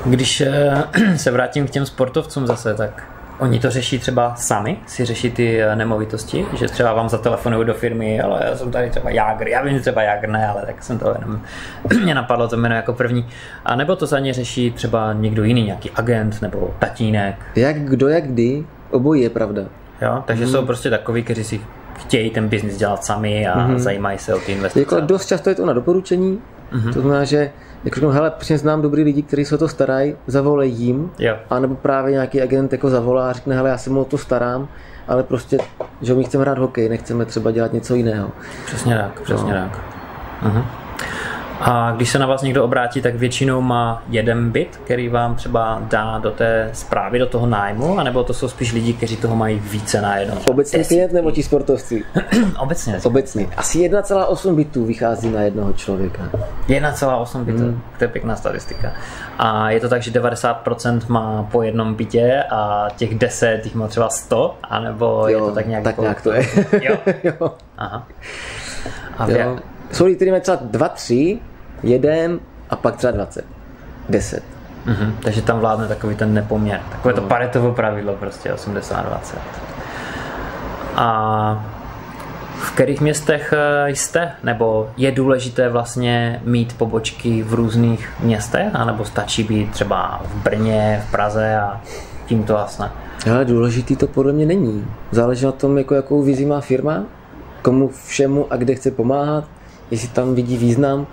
Když eh, se vrátím k těm sportovcům zase, tak Oni to řeší třeba sami, si řeší ty eh, nemovitosti, že třeba vám zatelefonují do firmy, ale já jsem tady třeba Jágr, já vím, že třeba Jágr ne, ale tak jsem to jenom, mě napadlo to jméno jako první. A nebo to za ně řeší třeba někdo jiný, nějaký agent nebo tatínek. Jak kdo, jak kdy, obojí je pravda. Jo, takže hmm. jsou prostě takový, kteří si chtějí ten biznis dělat sami a hmm. zajímají se o ty investice. Jako dost často je to na doporučení, hmm. to znamená, že jak řeknu, hele, přesně znám dobrý lidi, kteří se o to starají, zavolej jim, jo. anebo právě nějaký agent jako zavolá a řekne, hele, já se mu o to starám, ale prostě, že my chceme hrát hokej, nechceme třeba dělat něco jiného. Přesně tak, přesně no. tak. Uh-huh. A když se na vás někdo obrátí, tak většinou má jeden byt, který vám třeba dá do té zprávy, do toho nájmu, anebo to jsou spíš lidi, kteří toho mají více na jedno. Obecný klient nebo ti sportovci? Obecně. Obecně. Asi 1,8 bytů vychází na jednoho člověka. 1,8 bytů, hmm. to je pěkná statistika. A je to tak, že 90% má po jednom bytě a těch 10 jich má třeba 100, anebo jo, je to tak nějak? Tak jako... nějak to je. Jo? jo. Aha. A jo. Jsou lidi, kteří mají třeba 2, 3, 1 a pak třeba 20. 10. Mm-hmm. Takže tam vládne takový ten nepoměr. Takové to no. paretovo pravidlo prostě 80-20. A v kterých městech eh, jste? Nebo je důležité vlastně mít pobočky v různých městech? A nebo stačí být třeba v Brně, v Praze a tím to vlastně? Ale důležitý to podle mě není. Záleží na tom, jako, jakou vizi má firma, komu všemu a kde chce pomáhat, jestli tam vidí význam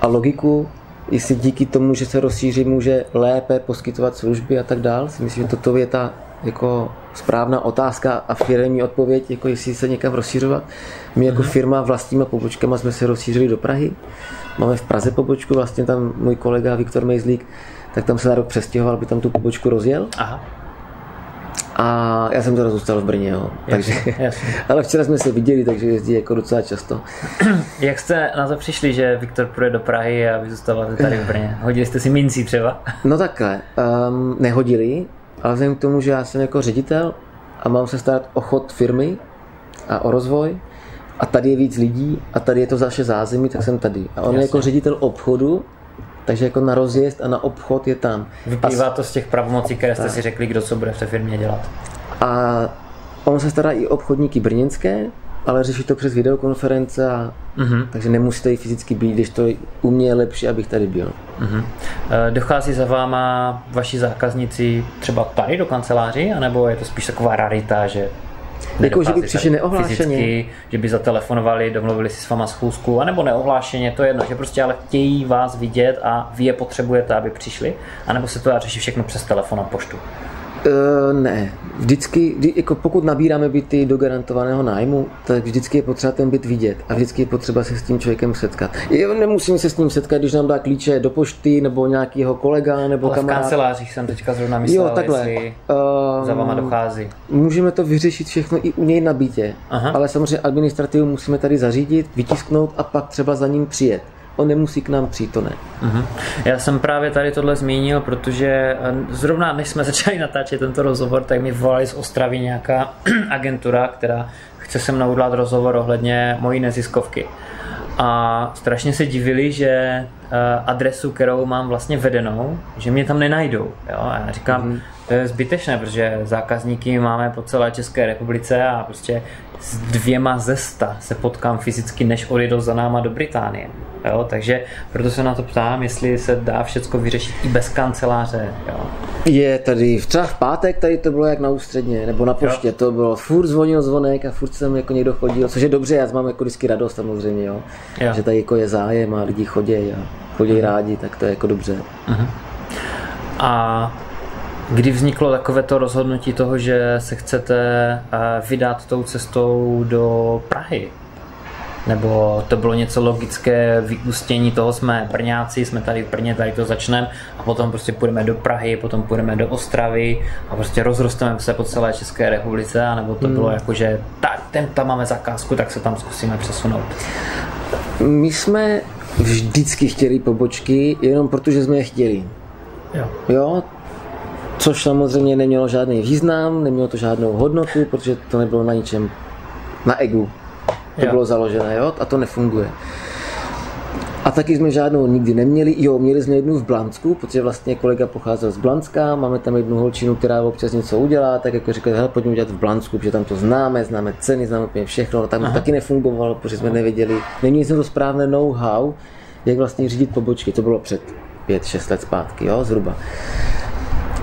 a logiku, jestli díky tomu, že se rozšíří, může lépe poskytovat služby a tak dál. Si myslím, že toto je ta jako správná otázka a firmní odpověď, jako jestli se někam rozšířovat. My jako mhm. firma vlastníma pobočkama jsme se rozšířili do Prahy. Máme v Praze pobočku, vlastně tam můj kolega Viktor Mejzlík, tak tam se na rok přestěhoval, aby tam tu pobočku rozjel. Aha. A já jsem teda zůstal v Brně, jo. Takže, jasně. ale včera jsme se viděli, takže jezdí jako docela často. Jak jste na to přišli, že Viktor půjde do Prahy a vy zůstáváte tady v Brně? Hodili jste si mincí třeba? No takhle, um, nehodili, ale vzhledem k tomu, že já jsem jako ředitel a mám se starat o chod firmy a o rozvoj, a tady je víc lidí a tady je to zaše zázemí, tak jsem tady. A on Jasně. je jako ředitel obchodu, takže jako na rozjezd a na obchod je tam. Vyplývá to z těch pravomocí, které jste si řekli, kdo co bude v té firmě dělat. A on se stará i obchodníky brněnské, ale řeší to přes videokonference, a, uh-huh. takže nemusíte i fyzicky být, když to u mě je lepší, abych tady byl. Uh-huh. Dochází za váma vaši zákazníci třeba tady do kanceláři, anebo je to spíš taková rarita, že jako, že by přišli neohlášeně. Fyzicky, že by zatelefonovali, domluvili si s váma schůzku, anebo neohlášeně, to je jedno, že prostě ale chtějí vás vidět a vy je potřebujete, aby přišli, anebo se to dá řešit všechno přes telefon a poštu. Uh, ne, vždycky, kdy, jako pokud nabíráme byty do garantovaného nájmu, tak vždycky je potřeba ten byt vidět a vždycky je potřeba se s tím člověkem setkat. Jo, nemusím se s ním setkat, když nám dá klíče do pošty nebo nějakého kolega nebo Ale kamarád. v kancelářích jsem teďka zrovna myslel, jo, takhle. jestli uh, za váma dochází. Můžeme to vyřešit všechno i u něj na bytě, Aha. ale samozřejmě administrativu musíme tady zařídit, vytisknout a pak třeba za ním přijet on nemusí k nám přijít, to ne. Uh-huh. Já jsem právě tady tohle zmínil, protože eh, zrovna než jsme začali natáčet tento rozhovor, tak mi volali z Ostravy nějaká agentura, která chce se mnou udělat rozhovor ohledně mojí neziskovky. A strašně se divili, že eh, adresu, kterou mám vlastně vedenou, že mě tam nenajdou. Jo? A já říkám, uh-huh. to je zbytečné, protože zákazníky máme po celé České republice a prostě s dvěma ze sta se potkám fyzicky, než odjedou za náma do Británie. Jo? Takže proto se na to ptám, jestli se dá všechno vyřešit i bez kanceláře. Jo? Je tady, třeba v pátek tady to bylo jak na ústředně, nebo na poště, jo. to bylo, furt zvonil zvonek a furt jsem jako někdo chodil, což je dobře, já mám jako vždycky radost samozřejmě, jo? Jo. že tady jako je zájem a lidi chodí a chodí uh-huh. rádi, tak to je jako dobře. Uh-huh. A Kdy vzniklo takovéto rozhodnutí toho, že se chcete eh, vydat tou cestou do Prahy? Nebo to bylo něco logické vyústění toho, jsme Brňáci, jsme tady v Brně, tady to začneme a potom prostě půjdeme do Prahy, potom půjdeme do Ostravy a prostě rozrosteme se po celé České republice, anebo to hmm. bylo jako, že tak, ten tam máme zakázku, tak se tam zkusíme přesunout. My jsme vždycky chtěli pobočky, jenom protože jsme je chtěli. Jo. jo, což samozřejmě nemělo žádný význam, nemělo to žádnou hodnotu, protože to nebylo na ničem, na egu to jo. bylo založené, jo, a to nefunguje. A taky jsme žádnou nikdy neměli. Jo, měli jsme jednu v Blansku, protože vlastně kolega pocházel z Blanska, máme tam jednu holčinu, která občas něco udělá, tak jako říkali, hele, pojďme udělat v Blansku, protože tam to známe, známe ceny, známe úplně všechno, ale tam Aha. to taky nefungovalo, protože jsme nevěděli, neměli jsme to správné know-how, jak vlastně řídit pobočky, to bylo před 5-6 let zpátky, jo, zhruba.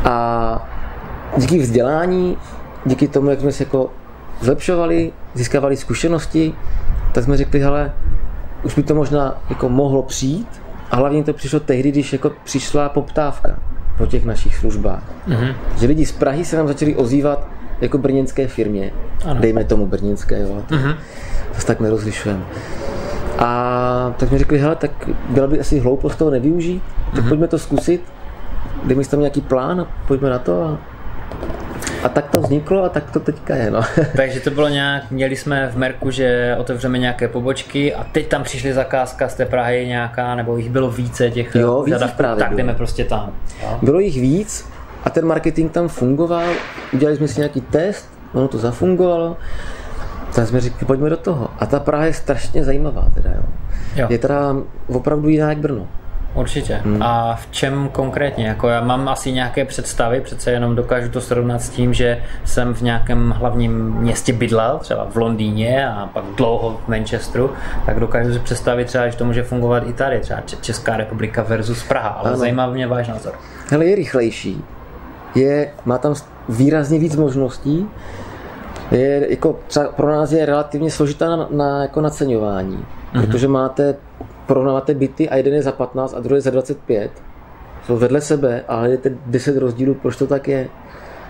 A díky vzdělání, díky tomu, jak jsme se jako zlepšovali, získávali zkušenosti, tak jsme řekli, hele, už by to možná jako mohlo přijít a hlavně to přišlo tehdy, když jako přišla poptávka po těch našich službách. Mm-hmm. Že lidi z Prahy se nám začali ozývat jako brněnské firmě. Ano. Dejme tomu brněnské, jo. Mm-hmm. Zase tak nerozlišujeme. A tak mi řekli, hele, tak byla by asi hloupost toho nevyužít, tak pojďme to zkusit, dej mi tam nějaký plán a pojďme na to. A, a tak to vzniklo a tak to teďka je. No. Takže to bylo nějak, měli jsme v Merku, že otevřeme nějaké pobočky a teď tam přišly zakázka z té Prahy nějaká, nebo jich bylo více těch Jo, víc jich žadavků, právě tak bylo. jdeme prostě tam. Jo? Bylo jich víc a ten marketing tam fungoval, udělali jsme si nějaký test, ono to zafungovalo, tak jsme řekli, pojďme do toho. A ta Praha je strašně zajímavá teda, jo. Jo. Je teda opravdu jiná jak Brno. Určitě. Hmm. A v čem konkrétně? Jako já mám asi nějaké představy, přece jenom dokážu to srovnat s tím, že jsem v nějakém hlavním městě bydlel, třeba v Londýně a pak dlouho v Manchesteru, tak dokážu si představit třeba, že to může fungovat i tady, třeba Česká republika versus Praha, ale Ano. zajímá mě váš názor. Hele, je rychlejší, je, má tam výrazně víc možností, je, jako třeba pro nás je relativně složitá na, na jako naceňování, Mhm. protože máte, porovnáváte byty a jeden je za 15 a druhý je za 25, jsou vedle sebe a hledáte 10 rozdílů, proč to tak je.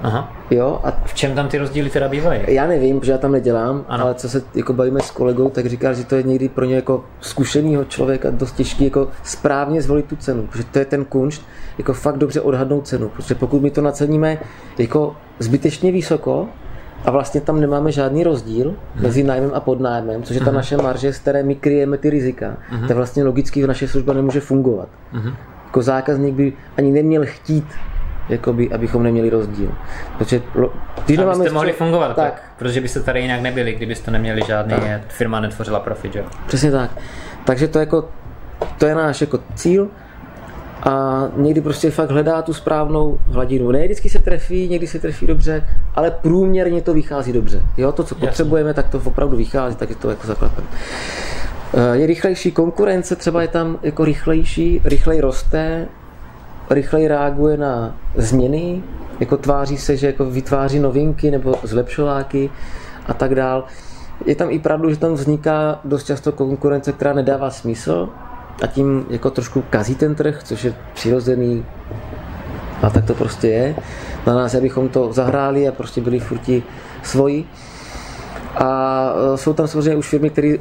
Aha. Jo, a V čem tam ty rozdíly teda bývají? já nevím, protože já tam nedělám, Ano. ale co se jako bavíme s kolegou, tak říká, že to je někdy pro ně jako zkušenýho člověka dost těžký jako správně zvolit tu cenu, protože to je ten kunšt, jako fakt dobře odhadnout cenu, protože pokud my to naceníme jako zbytečně vysoko, a vlastně tam nemáme žádný rozdíl mezi nájmem a podnájmem, což je ta naše marže, z které my kryjeme ty rizika, tak vlastně logicky naše služba nemůže fungovat. Jako zákazník by ani neměl chtít, jakoby, abychom neměli rozdíl. Protože, když Abyste z mohli čeho- fungovat, tak. tak, tak. Protože byste tady jinak nebyli, kdybyste neměli žádný, firma netvořila profit, že? jo? Přesně tak. Takže to, jako, to je náš jako cíl a někdy prostě fakt hledá tu správnou hladinu. Ne vždycky se trefí, někdy se trefí dobře, ale průměrně to vychází dobře. Jo, to, co Jasně. potřebujeme, tak to opravdu vychází, tak je to jako zaklepem. Eh, Je rychlejší konkurence, třeba je tam jako rychlejší, rychleji roste, rychleji reaguje na změny, jako tváří se, že jako vytváří novinky nebo zlepšováky a tak dál. Je tam i pravdu, že tam vzniká dost často konkurence, která nedává smysl a tím jako trošku kazí ten trh, což je přirozený a tak to prostě je. Na nás, abychom to zahráli a prostě byli furti svoji. A e, jsou tam samozřejmě už firmy, které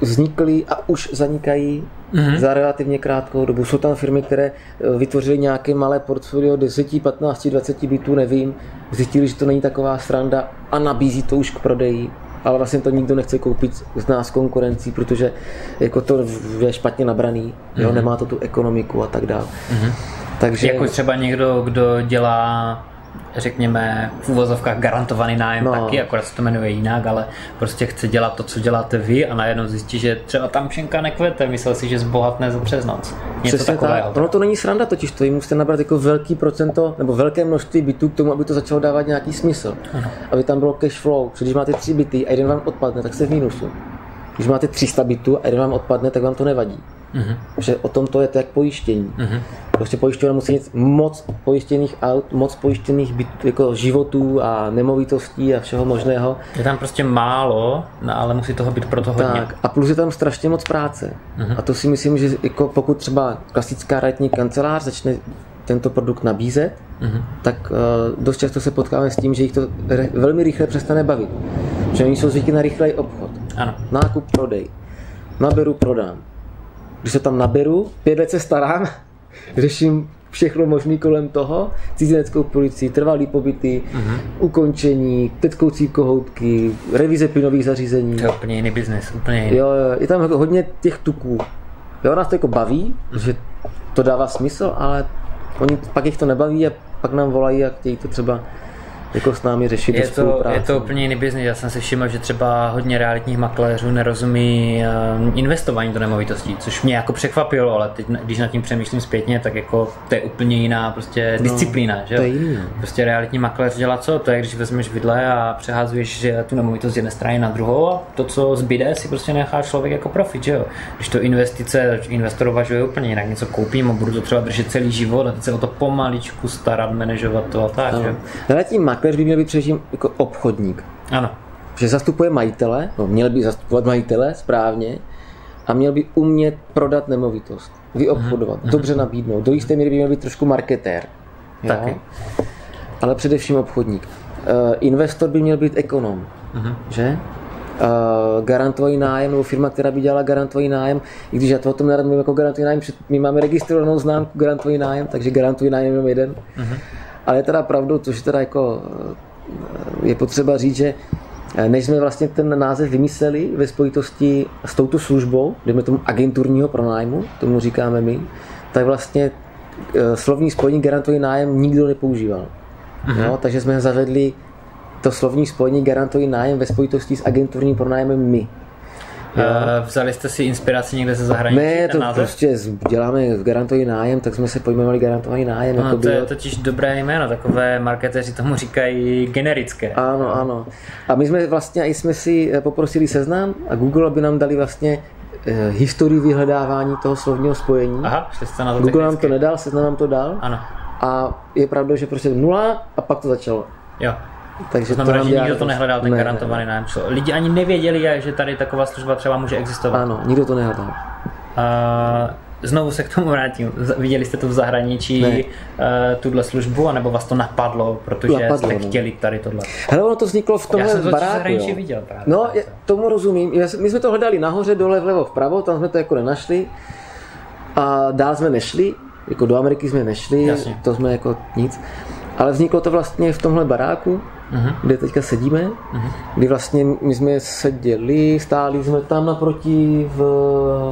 vznikly a už zanikají mm-hmm. za relativně krátkou dobu. Jsou tam firmy, které e, vytvořily nějaké malé portfolio 10, 15, 20 bytů, nevím. Zjistili, že to není taková sranda a nabízí to už k prodeji. Ale vlastně to nikdo nechce koupit z nás konkurencí, protože jako to je špatně nabraný, mm-hmm. jo, nemá to tu ekonomiku a tak dále. Mm-hmm. Takže Jako třeba někdo, kdo dělá řekněme, v úvozovkách garantovaný nájem no. Taky, akorát se to jmenuje jinak, ale prostě chce dělat to, co děláte vy a najednou zjistí, že třeba tam šenka nekvete, myslel si, že zbohatne za přes noc. Něco Přesně takového. tak. Ono to není sranda totiž, to vy musíte nabrat jako velký procento nebo velké množství bytů k tomu, aby to začalo dávat nějaký smysl. Ano. Aby tam bylo cash flow. Protože když máte tři byty a jeden vám odpadne, tak jste v mínusu. Když máte 300 bytů a jeden vám odpadne, tak vám to nevadí. Mhm. Že o tom to je to jak pojištění. Prostě pojišťovna musí mít moc pojištěných aut, moc pojištěných bytů, jako životů a nemovitostí a všeho možného. Je tam prostě málo, no, ale musí toho být proto hodně. Tak, a plus je tam strašně moc práce. A to si myslím, že jako pokud třeba klasická realitní kancelář začne tento produkt nabízet, tak uh, dost často se potkáme s tím, že jich to re- velmi rychle přestane bavit. Že oni jsou zvyklí na rychlej obchod. Ano. Nákup, prodej. Naberu, prodám. Když se tam naberu, pět let se starám, řeším všechno možné kolem toho, cizineckou policii, trvalý pobyty, uh-huh. ukončení, tetkoucí kohoutky, revize plynových zařízení. To je úplně jiný biznis, úplně jiný. Jo, je tam jako hodně těch tuků. Jo, nás to jako baví, že to dává smysl, ale oni pak jich to nebaví a pak nám volají a chtějí to třeba jako s námi řešit Je to, je to úplně jiný biznis. Já jsem si všiml, že třeba hodně realitních makléřů nerozumí eh, investování do nemovitostí, což mě jako překvapilo, ale teď, když nad tím přemýšlím zpětně, tak jako to je úplně jiná prostě disciplína. že? to je jiný, no. Prostě realitní makléř dělá co? To je, když vezmeš vidle a přeházuješ že tu nemovitost z jedné strany na druhou a to, co zbyde, si prostě nechá člověk jako profit. Že jo? Když to investice, investor uvažuje úplně jinak. Něco koupím a budu to třeba držet celý život a teď se o to pomaličku starat, manažovat to a tak. Že? jo? Realitní makléř by měl být především jako obchodník. Ano. Že zastupuje majitele, no měl by zastupovat majitele správně a měl by umět prodat nemovitost, vyobchodovat, Mhm. dobře nabídnout. Do jisté míry by měl být trošku marketér. jo? Taky. Ale především obchodník. Uh, investor by měl být ekonom, Mhm. že? uh, garantovaný nájem, nebo firma, která by dělala garantovaný nájem, i když já to o tom nerad jako garantovaný nájem, my máme registrovanou známku garantovaný nájem, takže garantovaný nájem jenom jeden. Uh-huh. Ale je teda pravdou, což teda jako eh, je potřeba říct, že eh, než jsme vlastně ten název vymysleli ve spojitosti s touto službou, jdeme tomu agenturního pronájmu, tomu říkáme my, tak vlastně slovní spojení garantovaný nájem nikdo nepoužíval. Jo, takže jsme zavedli to slovní spojení garantovaný nájem ve spojitosti s agenturním pronájmem my. Jo. Vzali jste si inspiraci někde ze zahraničí? Ne, to název? prostě děláme garantovaný nájem, tak jsme se pojmenovali garantovaný nájem. No, jako to bylo... je totiž dobré jméno, takové marketéři tomu říkají generické. Ano, ano. A my jsme vlastně i jsme si eh, poprosili seznam a Google, aby nám dali vlastně eh, historii vyhledávání toho slovního spojení. Aha, šli jste na to Google technicky. nám to nedal, seznam nám to dal. Ano. A je pravda, že prostě nula a pak to začalo. Jo. Takže to znamená, to že nikdo to nehledal, ten ne, garantovaný nájem. Lidi ani nevěděli, že tady taková služba třeba může existovat. Ano, nikdo to nehledal. Uh, znovu se k tomu vrátím. Viděli jste to v zahraničí, ne. uh, tuhle službu, anebo vás to napadlo, protože napadlo, jste no. chtěli tady tohle? Hele, ono to vzniklo v tomhle Já jsem to baráku. zahraničí jo. viděl právě. No, je, tomu rozumím. My jsme to hledali nahoře, dole, vlevo, vpravo, tam jsme to jako nenašli. A dál jsme nešli, jako do Ameriky jsme nešli, Jasně. to jsme jako nic. Ale vzniklo to vlastně v tomhle baráku, uh-huh. kde teďka sedíme, uh-huh. kdy vlastně my jsme seděli, stáli jsme tam naproti v,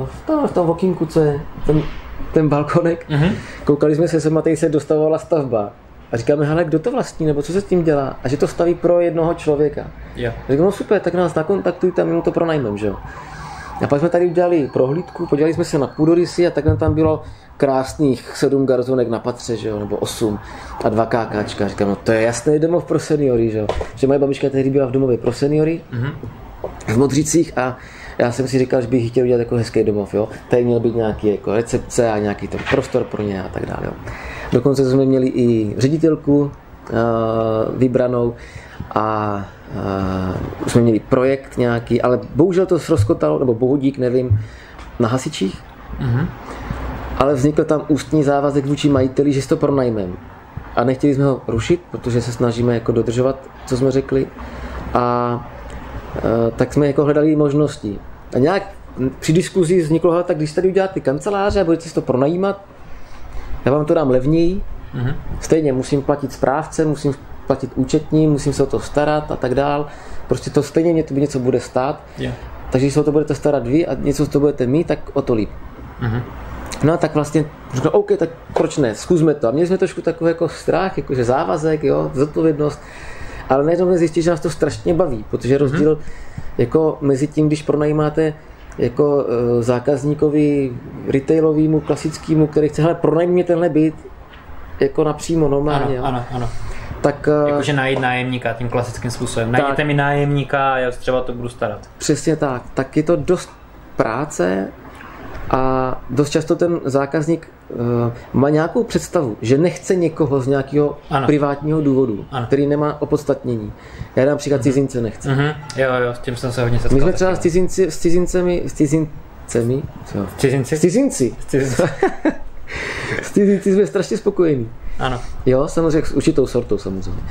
v, tam, v tom okýnku, co je ten, ten balkonek, uh-huh. koukali jsme se sem a tady se dostavovala stavba. A říkáme, hele, kdo to vlastní, nebo co se s tím dělá? A že to staví pro jednoho člověka. Yeah. Říkám, no super, tak nás nakontaktujte a my mu to pronajmeme, že jo. A pak jsme tady udělali prohlídku, podívali jsme se na půdorysy a takhle tam bylo krásných sedm garzonek na patře, že jo, nebo osm a dva kákáčka. Říkám, no to je jasný domov pro seniory, že jo. Že moje babička tehdy byla v domově pro seniory mm-hmm. v Modřicích a já jsem si říkal, že bych chtěl udělat jako hezký domov, jo. Tady měl být nějaký jako recepce a nějaký ten prostor pro ně a tak dále, jo. Dokonce jsme měli i ředitelku uh, vybranou a uh, jsme měli projekt nějaký, ale bohužel to rozkotalo, nebo bohudík, nevím, na hasičích. Mm-hmm ale vznikl tam ústní závazek vůči majiteli, že si to pronajmem. A nechtěli jsme ho rušit, protože se snažíme jako dodržovat, co jsme řekli. A e, tak jsme jako hledali možnosti. A nějak při diskuzi vzniklo, tak když tady uděláte kanceláře a budete si to pronajímat, já vám to dám levněji, mm-hmm. stejně musím platit správce, musím platit účetní, musím se o to starat a tak dál. Prostě to stejně mě to něco bude stát. Yeah. Takže když se o to budete starat vy a něco to budete mít, tak o to líp. Mm-hmm. No a tak vlastně řekl, OK, tak proč ne, zkusme to. A měli jsme trošku takový jako strach, jakože závazek, jo, zodpovědnost. Ale najednou jsme zjistili, že nás to strašně baví, protože rozdíl mm-hmm. jako mezi tím, když pronajímáte jako uh, zákazníkovi retailovému, klasickému, který chce, hele, pronajm mě tenhle byt, jako napřímo, normálně. Ano, ano, ano. Tak, uh, Jakože najít nájemníka tím klasickým způsobem. Najděte mi nájemníka a já třeba to budu starat. Přesně tak. Tak je to dost práce a dost často ten zákazník uh, má nějakou představu, že nechce někoho z nějakého ano. privátního důvodu, ano. který nemá opodstatnění. Já dám příklad uh-huh. cizince nechce. Uh-huh. Jo, jo, s tím jsem se hodně setkal. My jsme třeba s, cizinci, s cizincemi, s cizincemi, co? Cizinci? S cizinci. S cizinci. s cizinci jsme strašně spokojení. Ano. Jo, samozřejmě s určitou sortou samozřejmě.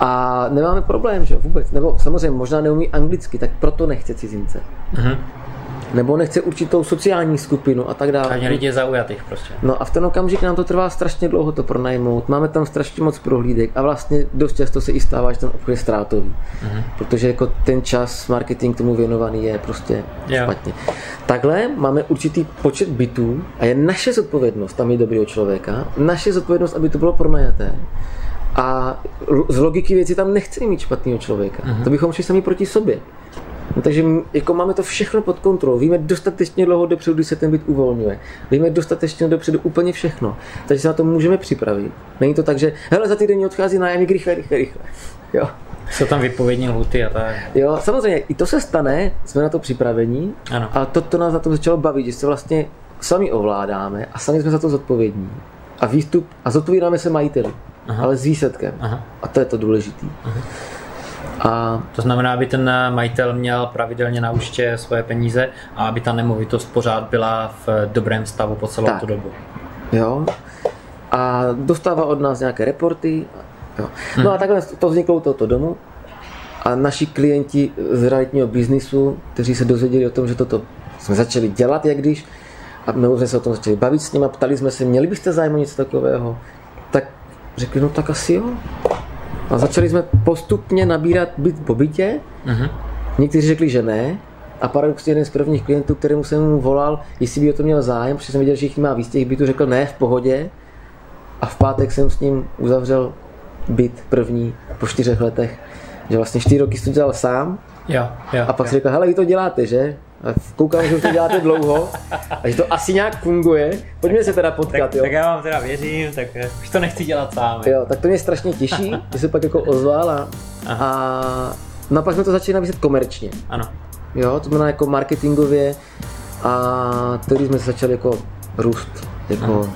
A nemáme problém, že vůbec. Nebo samozřejmě možná neumí anglicky, tak proto nechce cizince. Uh-huh nebo nechce určitou sociální skupinu a tak dále. A lidi zaujatých prostě. No a v ten okamžik nám to trvá strašně dlouho to pronajmout, máme tam strašně moc prohlídek a vlastně dost často se i stává, že ten obchod je ztrátový, uh-huh. protože jako ten čas marketing tomu věnovaný je prostě jo. špatně. Takhle máme určitý počet bytů a je naše zodpovědnost tam je dobrého člověka, naše zodpovědnost, aby to bylo pronajaté. A z logiky věci tam nechceme mít špatného člověka. Uh-huh. To bychom šli sami proti sobě. No, takže jako máme to všechno pod kontrolou. Víme dostatečně dlouho dopředu, kdy se ten byt uvolňuje. Víme dostatečně dopředu úplně všechno. Takže se na to můžeme připravit. Není to tak, že hele, za týden odchází nájemník rychle, rychle, rychle. Jo. Jsou tam vypovědní lhuty a tak. Jo, samozřejmě, i to se stane, jsme na to připravení, ano. a to, to nás na to začalo bavit, že se vlastně sami ovládáme a sami jsme za to zodpovědní. A výstup, a zodpovídáme se majiteli, Aha. ale s výsledkem. Aha. A to je to důležité. A to znamená, aby ten majitel měl pravidelně na účtě svoje peníze a aby ta nemovitost pořád byla v dobrém stavu po celou tak. tu dobu. Jo. A dostává od nás nějaké reporty. Jo. No hmm. a takhle to vzniklo u tohoto domu. A naši klienti z realitního biznisu, kteří se dozvěděli o tom, že toto jsme začali dělat, jak když, a my jsme se o tom začali bavit s nimi, ptali jsme se, měli byste zájem o něco takového, tak řekli, no tak asi jo. A začali jsme postupně nabírat byt po bytě. Mm-hmm. Někteří řekli, že ne. A paradoxně jeden z prvních klientů, kterému jsem mu volal, jestli by o to měl zájem, protože jsem viděl, že jich má víc těch bytů, řekl ne, v pohodě. A v pátek jsem s ním uzavřel byt první po čtyřech letech. Že vlastně čtyři roky jsem to dělal sám. Jo, jo, a pak jo. si řekl, hele, vy to děláte, že? Koukám, že už to děláte dlouho a že to asi nějak funguje. Pojďme se teda potkat, tak, jo. tak já vám teda věřím, tak eh, už to nechci dělat sám. Jo, tak to mě strašně těší, že se pak jako ozval a, a no a pak jsme to začali nabízet komerčně. Ano. Jo, to znamená jako marketingově a tedy jsme začali jako růst jako